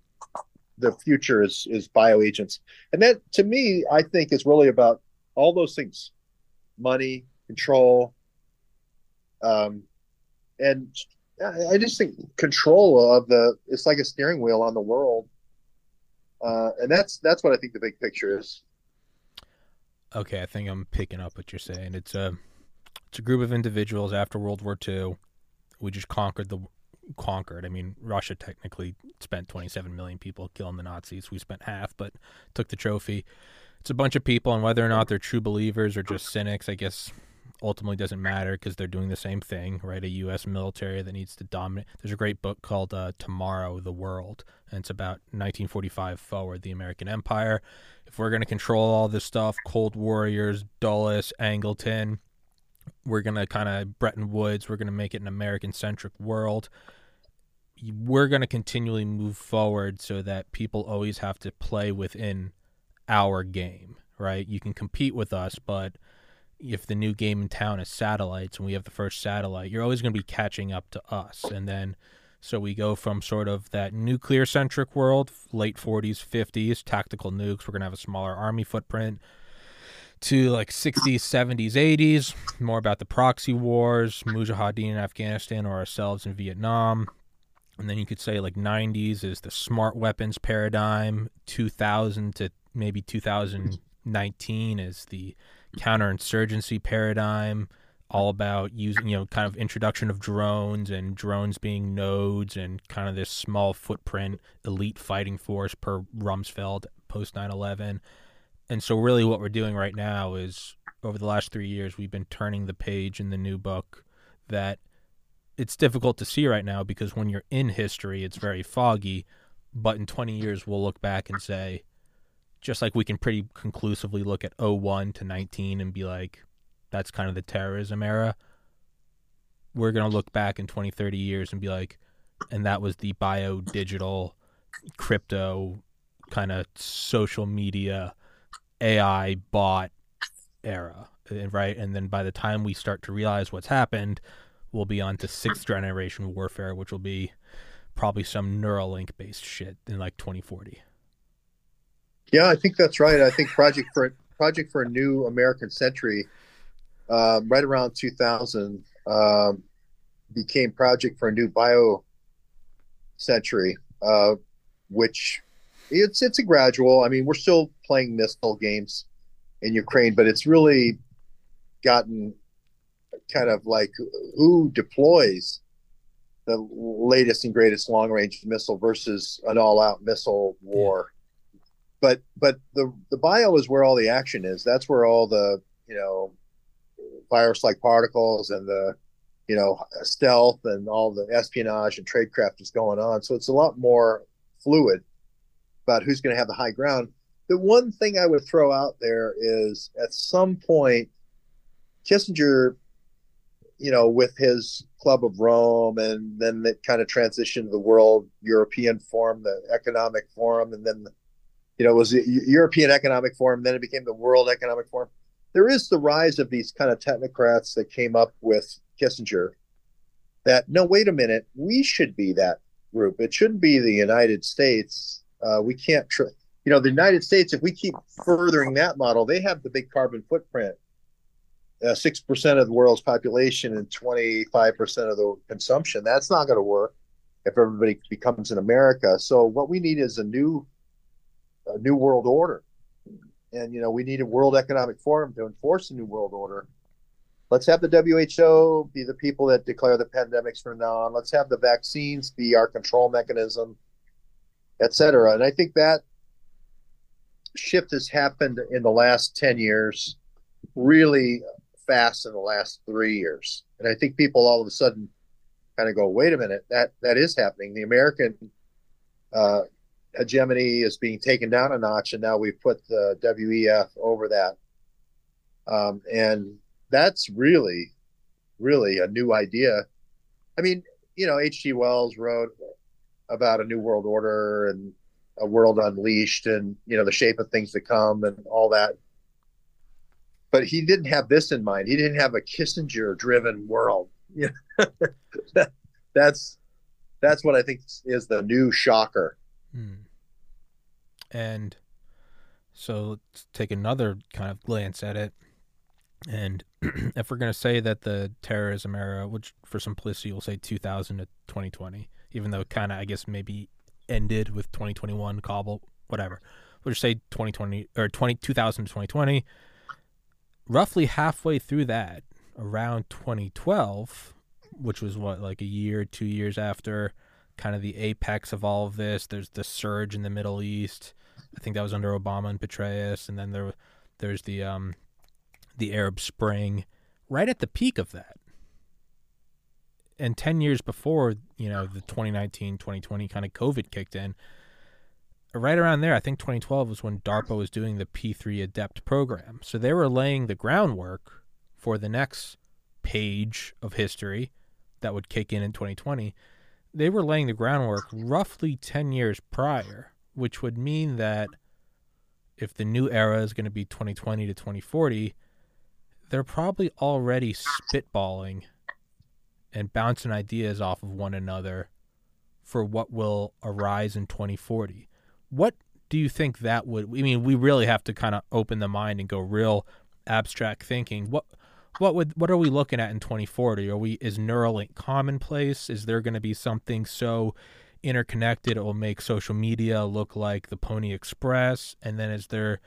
The future is is bioagents, and that to me, I think is really about all those things: money, control, um, and I just think control of the it's like a steering wheel on the world uh, and that's that's what I think the big picture is. Okay, I think I'm picking up what you're saying. It's a it's a group of individuals after World War II. We just conquered the conquered. I mean, Russia technically spent 27 million people killing the Nazis. We spent half, but took the trophy. It's a bunch of people, and whether or not they're true believers or just cynics, I guess ultimately doesn't matter because they're doing the same thing, right? A U.S. military that needs to dominate. There's a great book called uh, Tomorrow, the World, and it's about 1945 forward, the American Empire. If we're going to control all this stuff, Cold Warriors, Dulles, Angleton, we're going to kind of Bretton Woods, we're going to make it an American centric world. We're going to continually move forward so that people always have to play within our game, right? You can compete with us, but if the new game in town is satellites and we have the first satellite, you're always going to be catching up to us. And then so we go from sort of that nuclear centric world, late 40s, 50s, tactical nukes, we're going to have a smaller army footprint, to like 60s, 70s, 80s, more about the proxy wars, Mujahideen in Afghanistan or ourselves in Vietnam. And then you could say like 90s is the smart weapons paradigm, 2000 to maybe 2019 is the counterinsurgency paradigm, all about using, you know, kind of introduction of drones and drones being nodes and kind of this small footprint elite fighting force per Rumsfeld post 9 11. And so, really, what we're doing right now is over the last three years, we've been turning the page in the new book that it's difficult to see right now because when you're in history, it's very foggy. But in 20 years, we'll look back and say, just like we can pretty conclusively look at 01 to 19 and be like, that's kind of the terrorism era. We're going to look back in 20, 30 years and be like, and that was the bio digital crypto kind of social media AI bot era, right? And then by the time we start to realize what's happened, we'll be on to sixth generation warfare, which will be probably some Neuralink based shit in like 2040. Yeah, I think that's right. I think Project for Project for a New American Century, um, right around 2000, um, became Project for a New Bio Century, uh, which it's it's a gradual. I mean, we're still playing missile games in Ukraine, but it's really gotten kind of like who deploys the latest and greatest long range missile versus an all out missile war but but the the bio is where all the action is. That's where all the you know virus-like particles and the you know stealth and all the espionage and tradecraft is going on. So it's a lot more fluid about who's going to have the high ground. The one thing I would throw out there is at some point, Kissinger, you know, with his Club of Rome, and then it kind of transitioned to the World European Forum, the Economic Forum, and then you know, it was the European Economic Forum, then it became the World Economic Forum. There is the rise of these kind of technocrats that came up with Kissinger that, no, wait a minute, we should be that group. It shouldn't be the United States. Uh, we can't, tr- you know, the United States, if we keep furthering that model, they have the big carbon footprint. Uh, six uh, percent of the world's population and twenty five percent of the consumption. That's not going to work if everybody becomes in America. So what we need is a new a new world order. And, you know, we need a World Economic Forum to enforce the new world order. let's have the WHO be the people that declare the pandemics from now on. Let's have the vaccines be our control mechanism, et cetera. And I think that shift has happened in the last 10 years really fast in the last three years. And I think people all of a sudden kind of go, wait a minute, that that is happening. The American uh, hegemony is being taken down a notch, and now we've put the WEF over that. Um, and that's really, really a new idea. I mean, you know, H.G. Wells wrote about a new world order and a world unleashed and, you know, the shape of things to come and all that. But he didn't have this in mind. He didn't have a Kissinger driven world. [LAUGHS] Yeah. that, that's that's what I think is the new shocker. Hmm. And so let's take another kind of glance at it. And [CLEARS THROAT] if we're going to say that the terrorism era, which for simplicity we'll say 2000 to 2020, even though kind of, I guess, maybe ended with 2021, Kabul, whatever. We'll just say 2020 or 20, 2000 to 2020. Roughly halfway through that, around 2012, which was what, like a year, two years after kind of the apex of all of this, there's the surge in the Middle East. I think that was under Obama and Petraeus. And then there, there's the, um, the Arab Spring, right at the peak of that. And 10 years before, you know, the 2019, 2020 kind of COVID kicked in, right around there, I think 2012 was when DARPA was doing the P3 Adept program. So they were laying the groundwork for the next page of history that would kick in in 2020. They were laying the groundwork roughly 10 years prior, which would mean that if the new era is going to be 2020 to 2040, they're probably already spitballing and bouncing ideas off of one another for what will arise in 2040. What do you think that would I mean we really have to kind of open the mind and go real abstract thinking. What what would what are we looking at in 2040? Are we is Neuralink commonplace? Is there going to be something so interconnected it will make social media look like the Pony Express? And then is there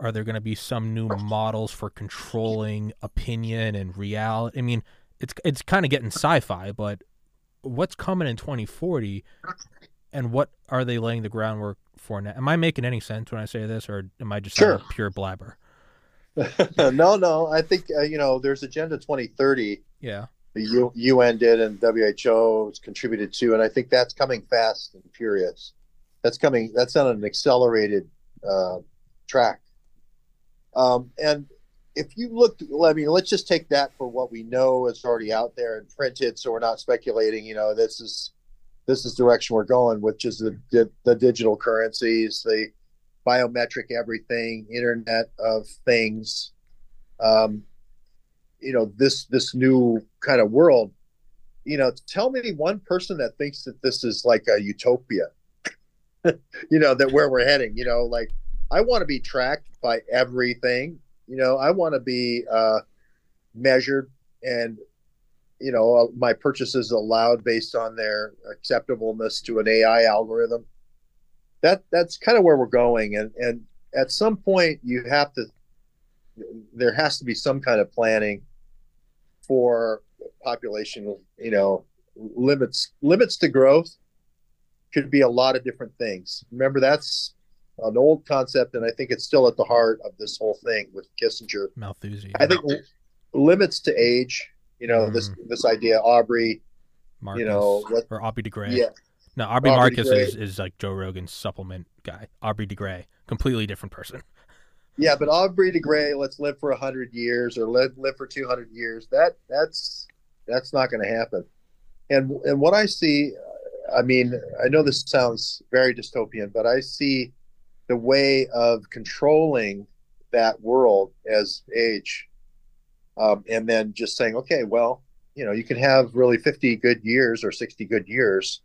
are there going to be some new models for controlling opinion and reality? I mean, it's it's kind of getting sci-fi, but what's coming in 2040 and what are they laying the groundwork for now? Am I making any sense when I say this or am I just sure. pure blabber? [LAUGHS] no, no. I think uh, you know there's Agenda 2030. Yeah. The U- UN did and WHO has contributed to, and I think that's coming fast and furious. That's coming. That's on an accelerated uh, track. Um, and if you look, I mean, let's just take that for what we know is already out there and printed, so we're not speculating. You know, this is this is direction we're going, which is the the, the digital currencies, the biometric everything, Internet of Things. Um, you know, this this new kind of world. You know, tell me one person that thinks that this is like a utopia. [LAUGHS] you know, that where we're heading. You know, like I want to be tracked by everything. You know, I want to be uh, measured and you know uh, my purchases allowed based on their acceptableness to an AI algorithm. That that's kind of where we're going and and at some point you have to there has to be some kind of planning for population you know limits limits to growth could be a lot of different things. Remember that's an old concept and i think it's still at the heart of this whole thing with kissinger. Malthusian. i think limits to age you know mm. this this idea aubrey Marcus, you know what, or aubrey de grey yeah no, Aubrey, Aubrey Marcus is, is like Joe Rogan's supplement guy. Aubrey de Grey, completely different person. Yeah, but Aubrey de Grey, let's live for hundred years or live live for two hundred years. That that's that's not going to happen. And and what I see, I mean, I know this sounds very dystopian, but I see the way of controlling that world as age, um, and then just saying, okay, well, you know, you can have really fifty good years or sixty good years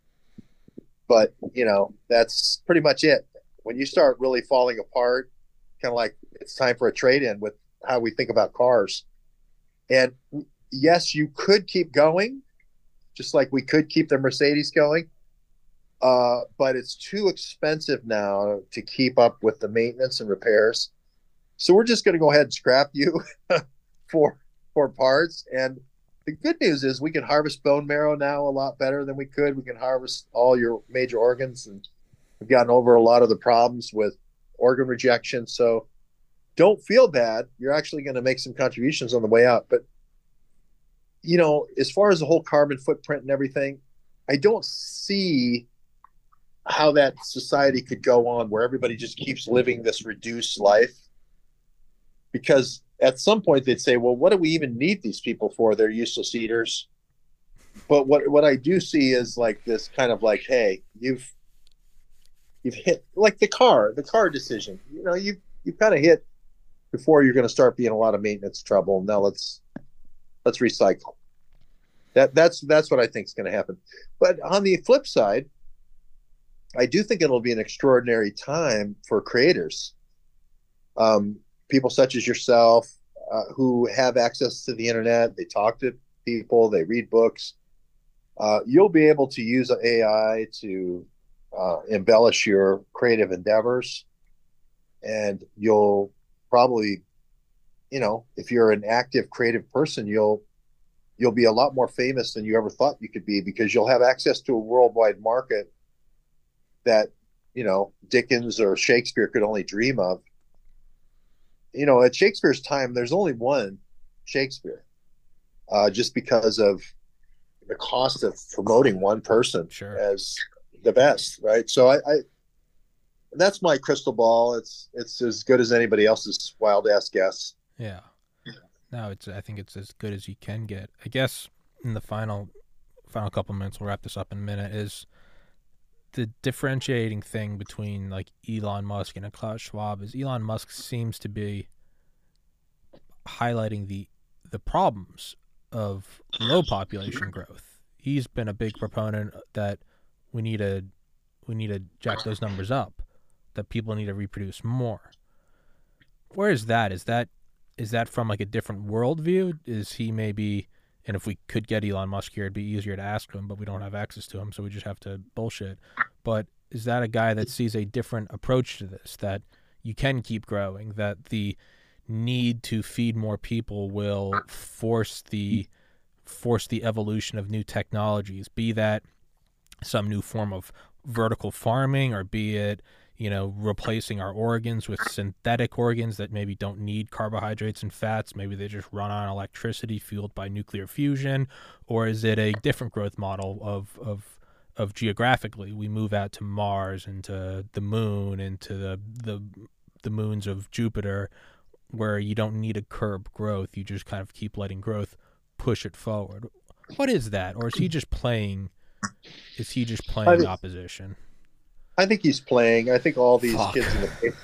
but you know, that's pretty much it. When you start really falling apart, kind of like it's time for a trade in with how we think about cars. And yes, you could keep going, just like we could keep the Mercedes going. Uh, but it's too expensive now to keep up with the maintenance and repairs. So we're just going to go ahead and scrap you [LAUGHS] for transport parts. And the good news is we can harvest bone marrow now a lot better than we could. We can harvest all your major organs, and we've gotten over a lot of the problems with organ rejection. So don't feel bad. You're actually going to make some contributions on the way out. But you know, as far as the whole carbon footprint and everything, I don't see how that society could go on where everybody just keeps living this reduced life because at some point they'd say well what do we even need these people for? They're useless eaters. But what what i do see is like this kind of like hey you've you've hit like the car the car decision. You know you you kind of hit before you're going to start being a lot of maintenance trouble. Now let's let's recycle. That that's that's what i think is going to happen. But on the flip side I do think it'll be an extraordinary time for creators, um, people such as yourself, uh, who have access to the internet. They talk to people, they read books. Uh, you'll be able to use AI to uh, embellish your creative endeavors, and you'll probably, you know, if you're an active creative person, you'll you'll be a lot more famous than you ever thought you could be because you'll have access to a worldwide market that you know Dickens or Shakespeare could only dream of. You know, at Shakespeare's time, there's only one Shakespeare, uh, just because of the cost of promoting one person sure. as the best, right? So I, I, that's my crystal ball. It's it's as good as anybody else's wild ass guess. Yeah. No, it's I think it's as good as you can get. I guess in the final final couple minutes, we'll wrap this up in a minute. Is the differentiating thing between like Elon Musk and a Klaus Schwab is Elon Musk seems to be highlighting the the problems of low population growth. He's been a big proponent that we need to we need to jack those numbers up, that people need to reproduce more. Where is that? Is that is that from like a different worldview? Is he maybe and if we could get Elon Musk here, it'd be easier to ask him, but we don't have access to him, so we just have to bullshit. But is that a guy that sees a different approach to this? That you can keep growing, that the need to feed more people will force the force the evolution of new technologies, be that some new form of vertical farming or be it you know, replacing our organs with synthetic organs that maybe don't need carbohydrates and fats. Maybe they just run on electricity fueled by nuclear fusion, or is it a different growth model of of of geographically? We move out to Mars and to the moon and to the the the moons of Jupiter, where you don't need to curb growth. You just kind of keep letting growth push it forward. What is that, or is he just playing? Is he just playing opposition? I think he's playing. I think all these Fuck. kids in the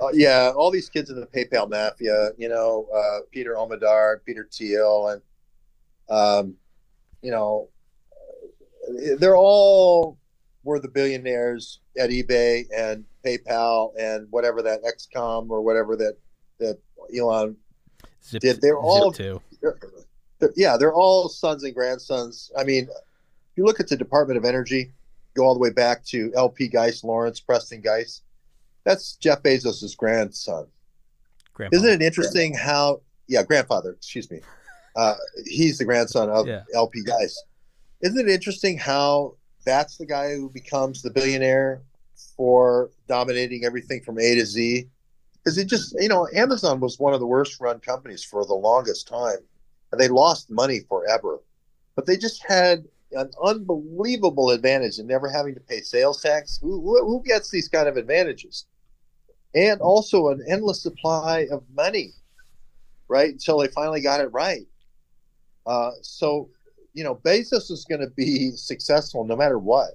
uh, yeah, all these kids in the PayPal mafia. You know, uh, Peter Omidyar, Peter Thiel, and um, you know, they're all were the billionaires at eBay and PayPal and whatever that XCOM or whatever that that Elon Zip, did. They're all too. They're, they're, yeah, they're all sons and grandsons. I mean, if you look at the Department of Energy, go all the way back to LP Geist, Lawrence Preston Geist. That's Jeff Bezos' grandson. Grandpa. Isn't it interesting how, yeah, grandfather, excuse me. Uh, he's the grandson of yeah. LP Geist. Isn't it interesting how that's the guy who becomes the billionaire for dominating everything from A to Z? Because it just, you know, Amazon was one of the worst run companies for the longest time. And they lost money forever. But they just had an unbelievable advantage in never having to pay sales tax. Who, who gets these kind of advantages? And also an endless supply of money, right? Until they finally got it right. Uh, so, you know, Bezos is going to be successful no matter what.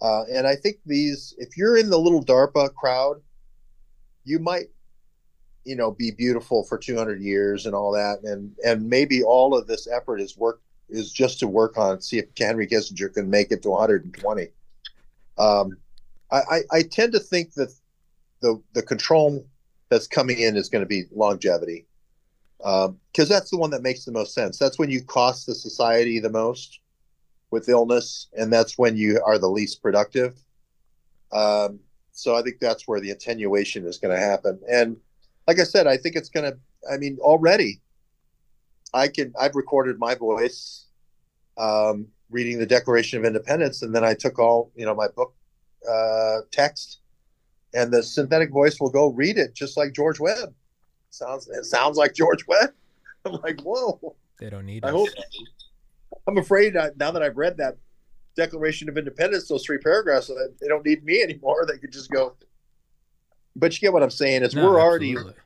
Uh, and I think these, if you're in the little DARPA crowd, you might, you know, be beautiful for 200 years and all that. And, and maybe all of this effort is work is just to work on see if Henry Kissinger can make it to 120. Um, I, I, I tend to think that the the control that's coming in is going to be longevity because um, that's the one that makes the most sense. That's when you cost the society the most with illness, and that's when you are the least productive. Um, so I think that's where the attenuation is going to happen. And like I said, I think it's going to. I mean, already I can I've recorded my voice um, reading the Declaration of Independence, and then I took all you know my book uh, text, and the synthetic voice will go read it just like George Webb. Sounds it sounds like George [LAUGHS] Webb. I'm like, whoa. They don't need I us. hope. I'm afraid that now that I've read that Declaration of Independence, those three paragraphs, that they don't need me [LAUGHS] anymore. They could just go. But you get what I'm saying? Is No, we're already absolutely.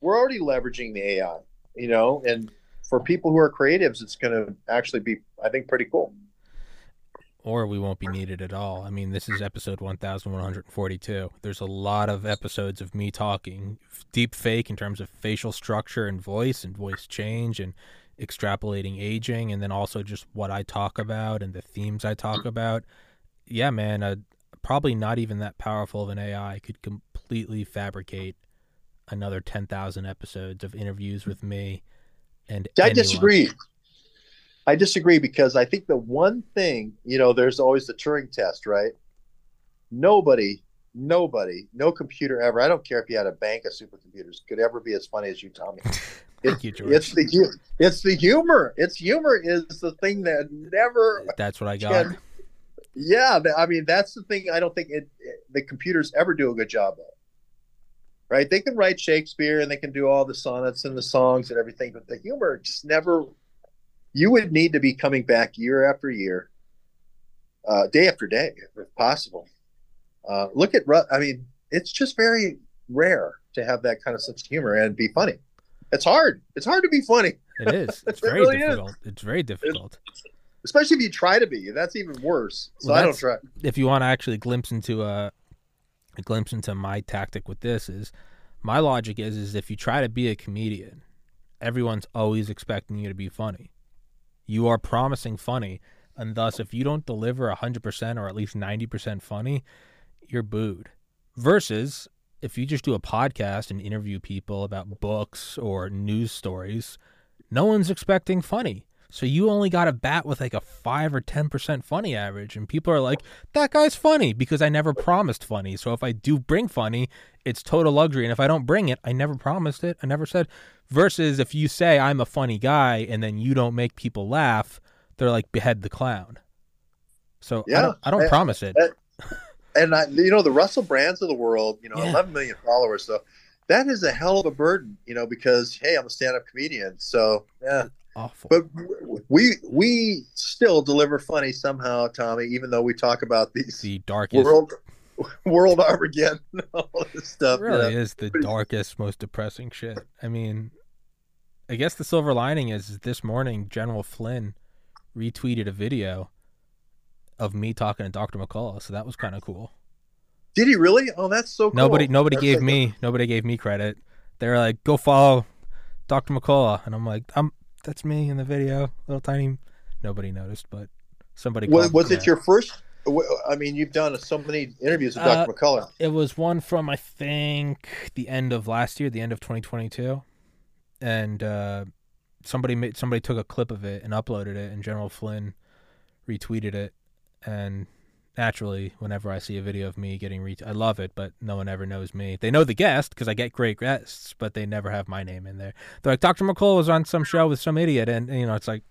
we're already leveraging the AI, you know, and for people who are creatives, it's going to actually be, I think, pretty cool. or we won't be needed at all. I mean, this is episode 1142. There's a lot of episodes of me talking deep fake in terms of facial structure and voice and voice change and extrapolating aging and then also just what I talk about and the themes I talk about. Yeah, man, probably not even that powerful of an AI could completely fabricate another 10,000 episodes of interviews with me and I anyone. disagree. I disagree because I think the one thing, you know, there's always the Turing test, right? Nobody, nobody, no computer ever, I don't care if you had a bank of supercomputers, could ever be as funny as you, Tommy. [LAUGHS] Thank you, George. It's the it's the humor. It's humor is the thing that never That's what I got. can. Yeah, I mean that's the thing. I don't think it, it- the computers ever do a good job of. Right? They can write Shakespeare and they can do all the sonnets and the songs and everything, but the humor just never. You would need to be coming back year after year, uh, day after day, if possible. Uh, look at, I mean, it's just very rare to have that kind of sense of humor and be funny. It's hard. It's hard to be funny, It is. It's [LAUGHS] It very really is. difficult. It's very difficult. especially if you try to be. That's even worse. So Well, I don't try. if you want to actually glimpse into a, a glimpse into my tactic with this is my logic is is if you try to be a comedian everyone's always expecting you to be funny. You are promising funny and thus if you don't deliver 100% or at least 90% funny you're booed. Versus if you just do a podcast and interview people about books or news stories no one's expecting funny so you only got a bat with like a 5 or 10% funny average and people are like that guy's funny because I never promised funny. So if I do bring funny, it's total luxury. And if I don't bring it, I never promised it. I never said. Versus if you say I'm a funny guy and then you don't make people laugh, they're like behead the clown. So I Yeah. don't, I don't Uh, promise it. uh, and I, you know, the Russell Brands of the world, you know, Yeah. 11 million followers. So that is a hell of a burden, you know, because hey, I'm a stand-up comedian. So yeah, Awful. but we we still deliver funny somehow, Tommy. Even though we talk about these the darkest. world world [LAUGHS] Armageddon, all this It stuff. really yeah. is the darkest, most depressing shit. I mean, I guess the silver lining is this morning General Flynn retweeted a video of me talking to Dr. McCullough, so that was kind of cool. Did he really? Oh, that's so cool. Nobody, nobody That's gave so me, nobody gave me credit. They were like, "Go follow Dr. McCullough," and I'm like, "I'm that's me in the video, little tiny." Nobody noticed, but somebody. Was, was it your first? I mean, you've done so many interviews with Uh, Dr. McCullough. It was one from I think the end of last year, the end of 2022, and uh, somebody made somebody took a clip of it and uploaded it, and General Flynn retweeted it, and naturally, whenever I see a video of me getting ret, I love it, but no one ever knows me. They know the guest because I get great guests, but they never have my name in there. They're like, Dr. McCullough was on some show with some idiot, and you know, it's like,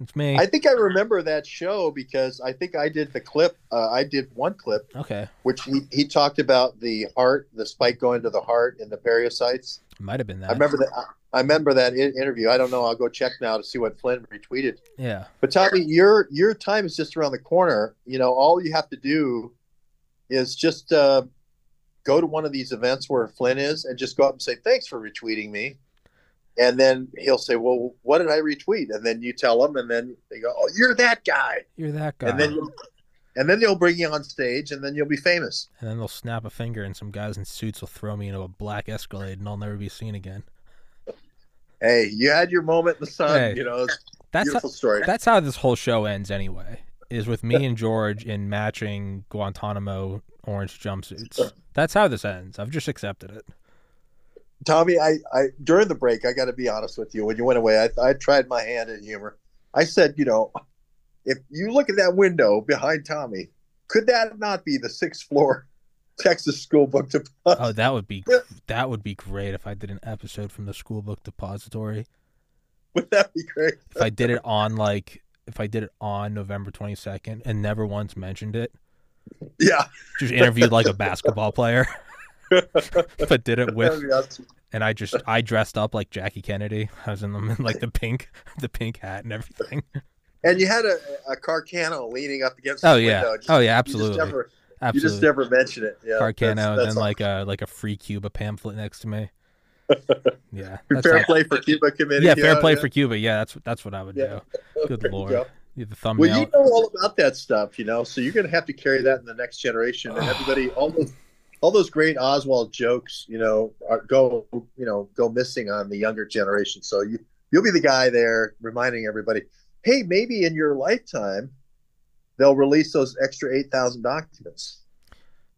it's me. I think I remember that show because I think I did the clip. Uh, I did one clip okay, which he, he talked about the heart, the spike going to the heart and the pericytes. might have been that. I remember that. I remember that in- interview. I don't know. I'll go check now to see what Flynn retweeted. Yeah, But Tommy, your your time is just around the corner. You know, all you have to do is just uh, go to one of these events where Flynn is, and just go up and say thanks for retweeting me. And then he'll say, "Well, what did I retweet?" And then you tell him, and then they go, "Oh, you're that guy." you're that guy. And then and then they'll bring you on stage, and then you'll be famous. And then they'll snap a finger, and some guys in suits will throw me into a black Escalade, and I'll never be seen again. Hey, you had your moment in the sun. Hey. You know, it's a That's how, story. that's how this whole show ends, anyway. Is with me and George in matching Guantanamo orange jumpsuits. That's how this ends. I've just accepted it. Tommy, I, I during the break, I got to be honest with you. When you went away, I, I tried my hand at humor. I said, you know, if you look at that window behind Tommy, could that not be the sixth floor Texas School Book Deposit? Oh, that would be that would be great if I did an episode from the school book depository. Would that be great? if I did it on like if I did it on November 22nd and never once mentioned it, Yeah. just interviewed like a basketball player, [LAUGHS] but did it with awesome. and I just I dressed up like Jackie Kennedy. I was in the like the pink the pink hat and everything. And you had a, a Carcano leaning up against Oh the yeah, window. Just- oh yeah, absolutely, just never, you just never mention it. Yeah, Carcano that's- and then like a like a free Cuba pamphlet next to me. [LAUGHS] Yeah, fair play for Cuba committee. yeah, fair play yeah. for Cuba. Yeah, that's that's what I would Yeah. do. Good [LAUGHS] you lord, you the thumbnail. Well, you know all about that stuff, you know, so you're going to have to carry that in the next generation. And [SIGHS] everybody, all those, all those great Oswald jokes, you know, are, go, you know, go missing on the younger generation. So you, you'll be the guy there reminding everybody, hey, maybe in your lifetime, they'll release those extra eight thousand documents.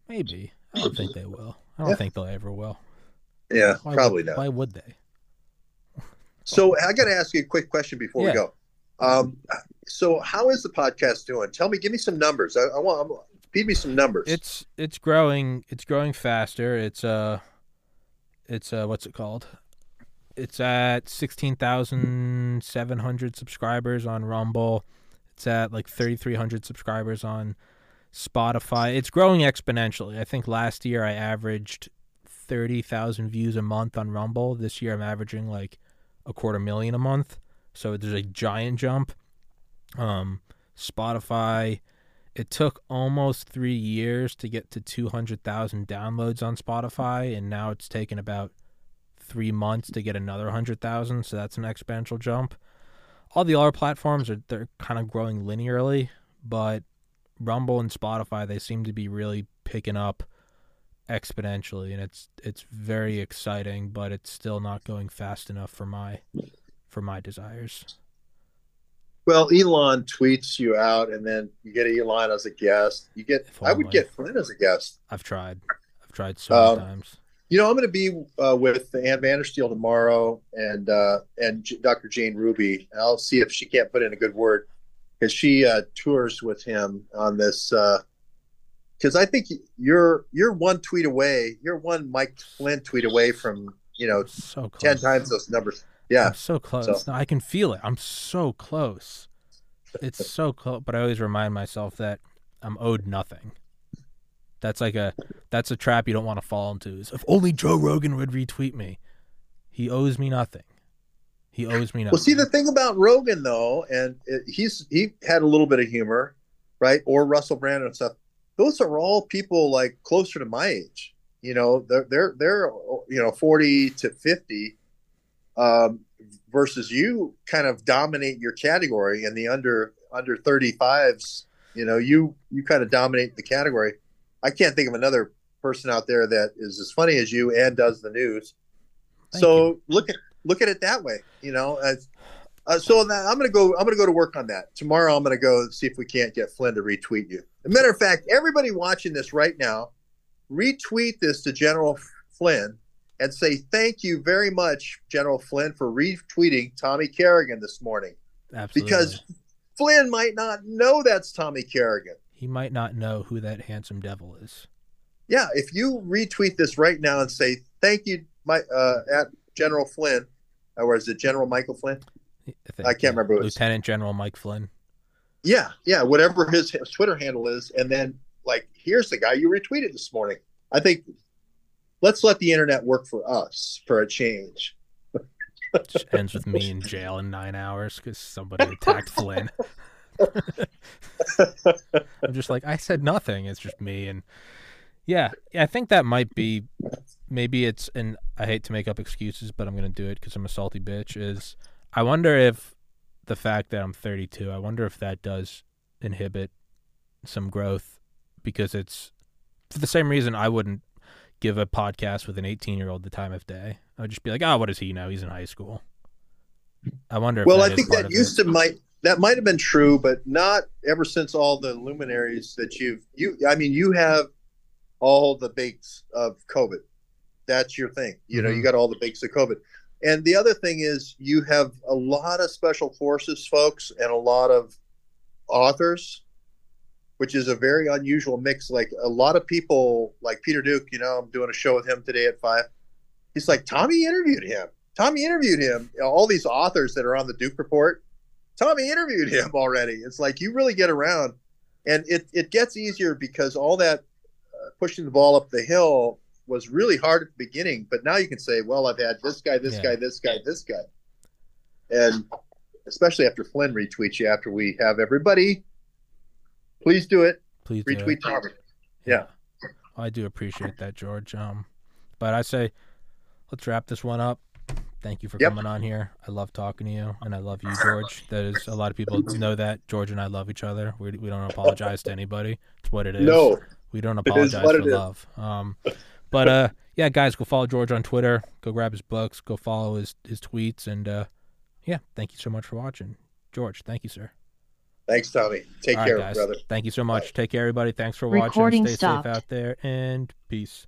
Maybe I don't think they will. I don't Yeah. think they'll ever will. Yeah, Why probably would, not. Why would they? So I got to ask you a quick question before Yeah. we go. Um, so how is the podcast doing? Tell me, give me some numbers. I, I want, I'm, feed me some numbers. It's it's growing. It's growing faster. It's uh, it's uh, what's it called? It's at sixteen thousand seven hundred subscribers on Rumble. It's at like thirty three hundred subscribers on Spotify. It's growing exponentially. I think last year I averaged thirty thousand views a month on Rumble. This year I'm averaging like a quarter million a month. So there's a giant jump. Um, Spotify. It took almost three years to get to 200,000 downloads on Spotify, and now it's taken about three months to get another 100,000. So that's an exponential jump. All the other platforms are they're kind of growing linearly, but Rumble and Spotify they seem to be really picking up exponentially, and it's it's very exciting, but it's still not going fast enough for my for my desires. Well, Elon tweets you out, and then you get Elon as a guest. You get I would get Flynn as a guest. I've tried, I've tried so Um, many times. You know, I'm going to be uh, with Ann Vandersteel tomorrow, and uh, and J- Dr. Jane Ruby. I'll see if she can't put in a good word because she uh, tours with him on this. Because I think you're you're one tweet away. You're one Mike Flynn tweet away from you know So close. ten times those numbers. Yeah, I'm so close. So- No, I can feel it. I'm so close. It's so close, but I always remind myself that I'm owed nothing. That's like a that's a trap you don't want to fall into. Is if only Joe Rogan would retweet me. He owes me nothing. He owes me nothing. Well, see the thing about Rogan though, and it, he's he had a little bit of humor, right? Or Russell Brand and stuff. Those are all people like closer to my age. You know, they're they're they're you know forty to fifty, um, versus you kind of dominate your category and the under under thirty fives. You know, you you kind of dominate the category. I can't think of another person out there that is as funny as you and does the news. Thank so you. look at look at it that way. You know, as uh, so that I'm gonna go. I'm gonna go to work on that tomorrow. I'm gonna go see if we can't get Flynn to retweet you. As a matter of fact, everybody watching this right now, retweet this to General Flynn and say thank you very much, General Flynn, for retweeting Tommy Kerrigan this morning Absolutely. because Flynn might not know that's Tommy Kerrigan. He might not know who that handsome devil is. Yeah, if you retweet this right now and say thank you, my uh, at General Flynn, or is it General Michael Flynn? I, think, I can't remember Lieutenant General Mike Flynn. Yeah, yeah, whatever his, Twitter handle is, and then like, here's the guy you retweeted this morning. I think let's let the internet work for us for a change. Just ends with me in jail in nine hours because somebody attacked Flynn. [LAUGHS] [LAUGHS] I'm just like, I said nothing. It's just me. And yeah, I think that might be, maybe it's, and I hate to make up excuses, but I'm going to do it because I'm a salty bitch. Is I wonder if the fact that I'm 32, I wonder if that does inhibit some growth because it's for the same reason I wouldn't give a podcast with an 18 year old the time of day. I would just be like, oh, what does he know? He's in high school. I wonder. If Well, I think that used it. to might that might have been true, but not ever since all the luminaries that you've you. I mean, you have all the bakes of COVID. That's your thing. You know, you Mhm. got all the bakes of COVID. And the other thing is, you have a lot of special forces folks and a lot of authors, which is a very unusual mix. Like a lot of people, like Peter Duke. You know, I'm doing a show with him today at five. He's like, Tommy interviewed him. Tommy interviewed him. All these authors that are on the Duke Report, Tommy interviewed him [LAUGHS] already. It's like you really get around, and it it gets easier because all that uh, pushing the ball up the hill was really hard at the beginning. But now you can say, well, I've had this guy, this Yeah. guy, this guy, this guy, and especially after Flynn retweets you after we have everybody, please do it. Please do it. Retweet Tommy. Yeah. I do appreciate that, George. Um, but I say, let's wrap this one up. Thank you for Yep. coming on here. I love talking to you, and I love you, George. That is a lot of people know that George and I love each other. We we don't apologize to anybody. It's what it is. No, we don't apologize for love. Um, but uh, yeah, guys, go follow George on Twitter. Go grab his books. Go follow his his tweets, and uh, yeah, thank you so much for watching, George. Thank you, sir. thanks, Tommy. Take All right, care, guys. brother. Thank you so much. Take care, everybody. Thanks for watching. Stay stopped. safe out there, and peace.